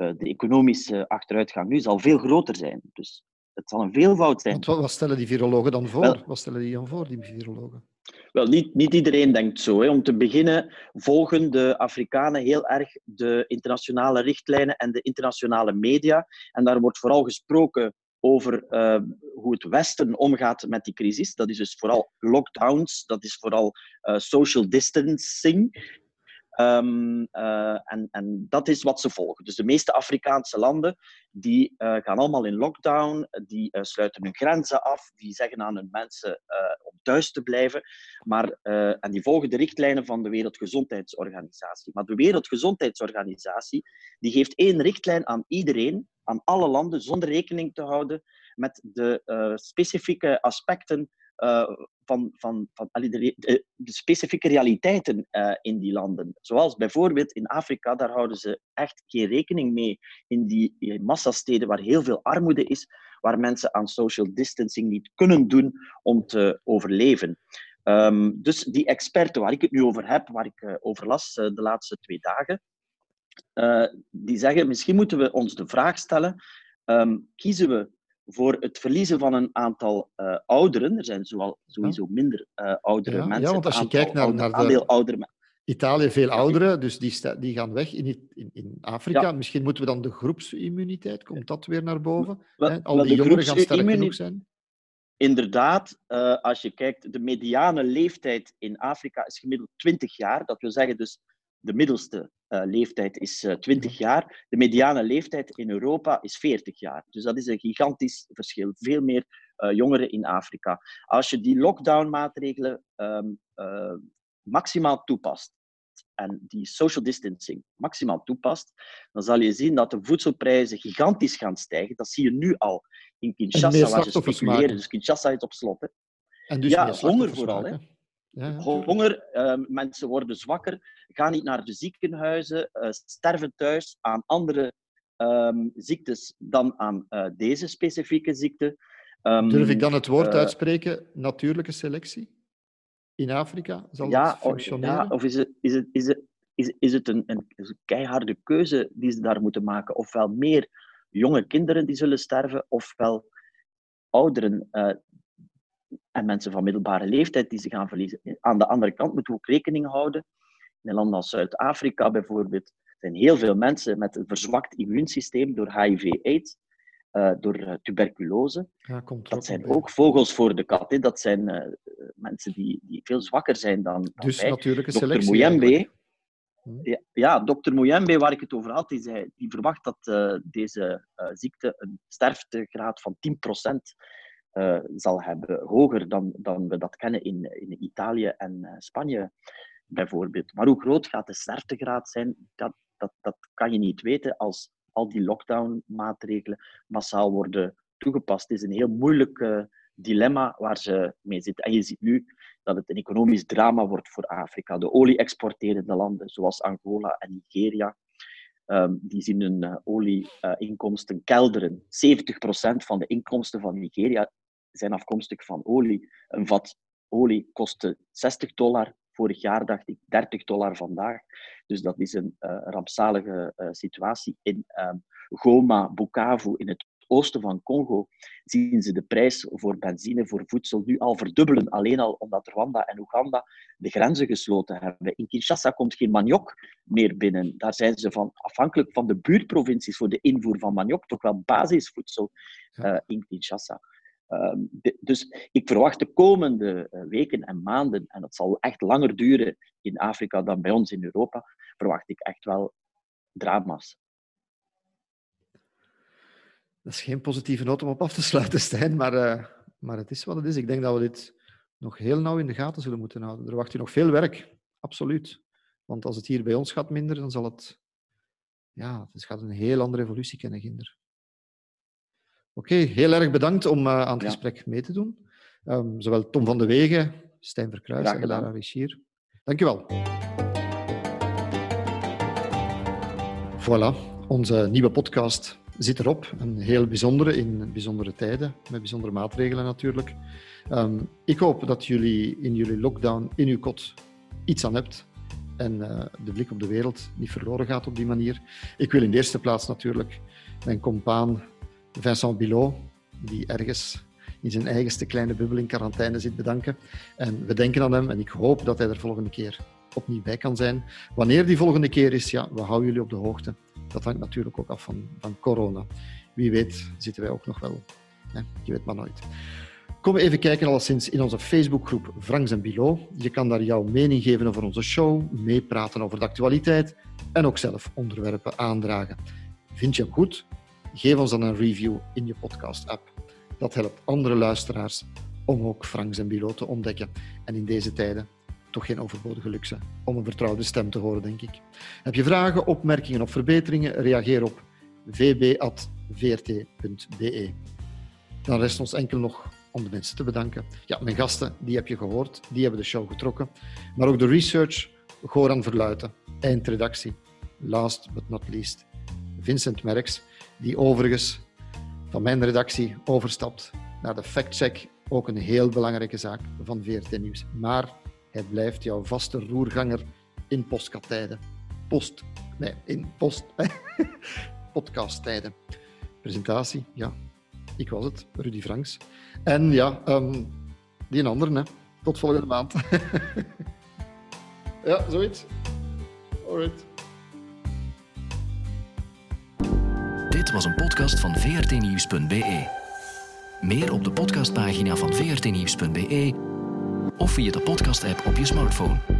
Eh, de economische achteruitgang nu zal veel groter zijn. Dus het zal een veelvoud zijn. Want wat stellen die virologen dan voor? wat stellen die dan voor, die virologen? Wel, niet, niet iedereen denkt zo. Hè. Om te beginnen volgen de Afrikanen heel erg de internationale richtlijnen en de internationale media. En daar wordt vooral gesproken over uh, hoe het Westen omgaat met die crisis. Dat is dus vooral lockdowns, dat is vooral uh, social distancing. Um, uh, en, en, dat is wat ze volgen. Dus de meeste Afrikaanse landen die uh, gaan allemaal in lockdown, die uh, sluiten hun grenzen af, die zeggen aan hun mensen om thuis te blijven. Maar, en die volgen de richtlijnen van de Wereldgezondheidsorganisatie. Maar de Wereldgezondheidsorganisatie die geeft één richtlijn aan iedereen, aan alle landen, zonder rekening te houden met de specifieke aspecten van, van, van de, de, specifieke realiteiten uh, in die landen. Zoals bijvoorbeeld in Afrika, daar houden ze echt geen rekening mee in die massasteden waar heel veel armoede is, waar mensen aan social distancing niet kunnen doen om te overleven. Um, dus die experten waar ik het nu over heb, waar ik uh, over las de laatste twee dagen, die zeggen misschien moeten we ons de vraag stellen, um, kiezen we voor het verliezen van een aantal uh, ouderen. Er zijn zoal, sowieso minder uh, oudere ja, mensen. Ja, want als je kijkt naar, naar de... oudere Italië veel ouderen, dus die, die gaan weg in, in, in Afrika. Ja. Misschien moeten we dan de groepsimmuniteit, komt dat weer naar boven? Wel, Al die jongeren gaan sterk genoeg zijn? Inderdaad, uh, als je kijkt, de mediane leeftijd in Afrika is gemiddeld 20 jaar. Dat wil zeggen dus de middelste uh, leeftijd is uh, 20 jaar. De mediane leeftijd in Europa is 40 jaar. Dus dat is een gigantisch verschil. Veel meer uh, jongeren in Afrika. Als je die lockdown-maatregelen um, maximaal toepast en die social distancing maximaal toepast, dan zal je zien dat de voedselprijzen gigantisch gaan stijgen. Dat zie je nu al in Kinshasa, waar ze speculeren. Dus Kinshasa is op slot. Hè. En dus ja, honger vooral. Hè. Ja, Honger, uh, mensen worden zwakker, gaan niet naar de ziekenhuizen, uh, sterven thuis aan andere um, ziektes dan aan uh, deze specifieke ziekte. Um, Durf ik dan het woord uitspreken, natuurlijke selectie? In Afrika zal ja, dat functioneren? Ja, of is het, is het, is het, is, is het een, een, een keiharde keuze die ze daar moeten maken? Ofwel meer jonge kinderen die zullen sterven, ofwel ouderen en mensen van middelbare leeftijd die ze gaan verliezen. Aan de andere kant moeten we ook rekening houden. In landen als Zuid-Afrika bijvoorbeeld zijn heel veel mensen met een verzwakt immuunsysteem door HIV-AIDS, uh, door uh, tuberculose. Ja, dat zijn ook vogels voor de kat. Hè. Dat zijn uh, mensen die, die veel zwakker zijn dan, dan dus wij. natuurlijke Dr. selectie. Moyembe, ja, ja, dokter Moyembe, waar ik het over had, die, zei, die verwacht dat deze ziekte een sterftegraad van 10% zal hebben. Hoger dan, dan we dat kennen in, in Italië en Spanje bijvoorbeeld. Maar hoe groot gaat de sterftegraad zijn, dat, dat, dat kan je niet weten als al die lockdown-maatregelen massaal worden toegepast. Het is een heel moeilijk uh, dilemma waar ze mee zitten. En je ziet nu dat het een economisch drama wordt voor Afrika. De olie-exporterende landen, zoals Angola en Nigeria, um, die zien hun uh, olieinkomsten kelderen. 70% van de inkomsten van Nigeria zijn afkomstig van olie. Een vat olie kostte 60 dollar Vorig jaar dacht ik 30 dollar vandaag. Dus dat is een uh, rampzalige uh, situatie. In um, Goma, Bukavu, in het oosten van Congo, zien ze de prijs voor benzine, voor voedsel nu al verdubbelen. Alleen al omdat Rwanda en Oeganda de grenzen gesloten hebben. In Kinshasa komt geen maniok meer binnen. Daar zijn ze van, afhankelijk van de buurtprovincies voor de invoer van maniok, toch wel basisvoedsel uh, in Kinshasa. Ehm, dus ik verwacht de komende eh, weken en maanden, en dat zal echt langer duren in Afrika dan bij ons in Europa, verwacht ik echt wel drama's. Dat is geen positieve noot om op af te sluiten, Stijn, maar, uh, maar het is wat het is. Ik denk dat we dit nog heel nauw in de gaten zullen moeten houden. Er wacht hier nog veel werk, absoluut. Want als het hier bij ons gaat minder, dan zal het... Ja, het gaat een heel andere evolutie kennen, Ginder. Oké, okay, heel erg bedankt om uh, aan het ja. gesprek mee te doen. Um, zowel Tom van de Wegen, Stijn Verkruis en Lara Richier. Dank je wel. Voilà, onze nieuwe podcast zit erop. Een heel bijzondere in bijzondere tijden, met bijzondere maatregelen natuurlijk. Um, ik hoop dat jullie in jullie lockdown in uw kot iets aan hebt en uh, de blik op de wereld niet verloren gaat op die manier. Ik wil in de eerste plaats natuurlijk mijn compaan Vincent Bilot, die ergens in zijn eigenste kleine bubbel in quarantaine zit, bedanken. En we denken aan hem en ik hoop dat hij er volgende keer opnieuw bij kan zijn. Wanneer die volgende keer is, ja, we houden jullie op de hoogte. Dat hangt natuurlijk ook af van, van corona. Wie weet zitten wij ook nog wel. Je weet maar nooit. Kom even kijken alleszins in onze Facebookgroep Franks en Bilo. Je kan daar jouw mening geven over onze show, meepraten over de actualiteit en ook zelf onderwerpen aandragen. Vind je hem goed? Geef ons dan een review in je podcast-app. Dat helpt andere luisteraars om ook Franks en Bilo te ontdekken. En in deze tijden toch geen overbodige luxe om een vertrouwde stem te horen, denk ik. Heb je vragen, opmerkingen of verbeteringen? Reageer op vb.vrt.be. Dan rest ons enkel nog om de mensen te bedanken. Ja, mijn gasten, die heb je gehoord, die hebben de show getrokken. Maar ook de research, Goran Verluiten, eindredactie. Last but not least, Vincent Merks, die overigens van mijn redactie overstapt naar de factcheck. Ook een heel belangrijke zaak van VRT Nieuws. Maar hij blijft jouw vaste roerganger in postkatijden. Post. Nee, in post. Podcasttijden. Presentatie, ja. Ik was het, Rudy Franks. En ja, um, die een andere, hè. Tot volgende maand. ja, zoiets. Alright. Dit was een podcast van vrtnieuws.be. Meer op de podcastpagina van vrtnieuws.be of via de podcast-app op je smartphone.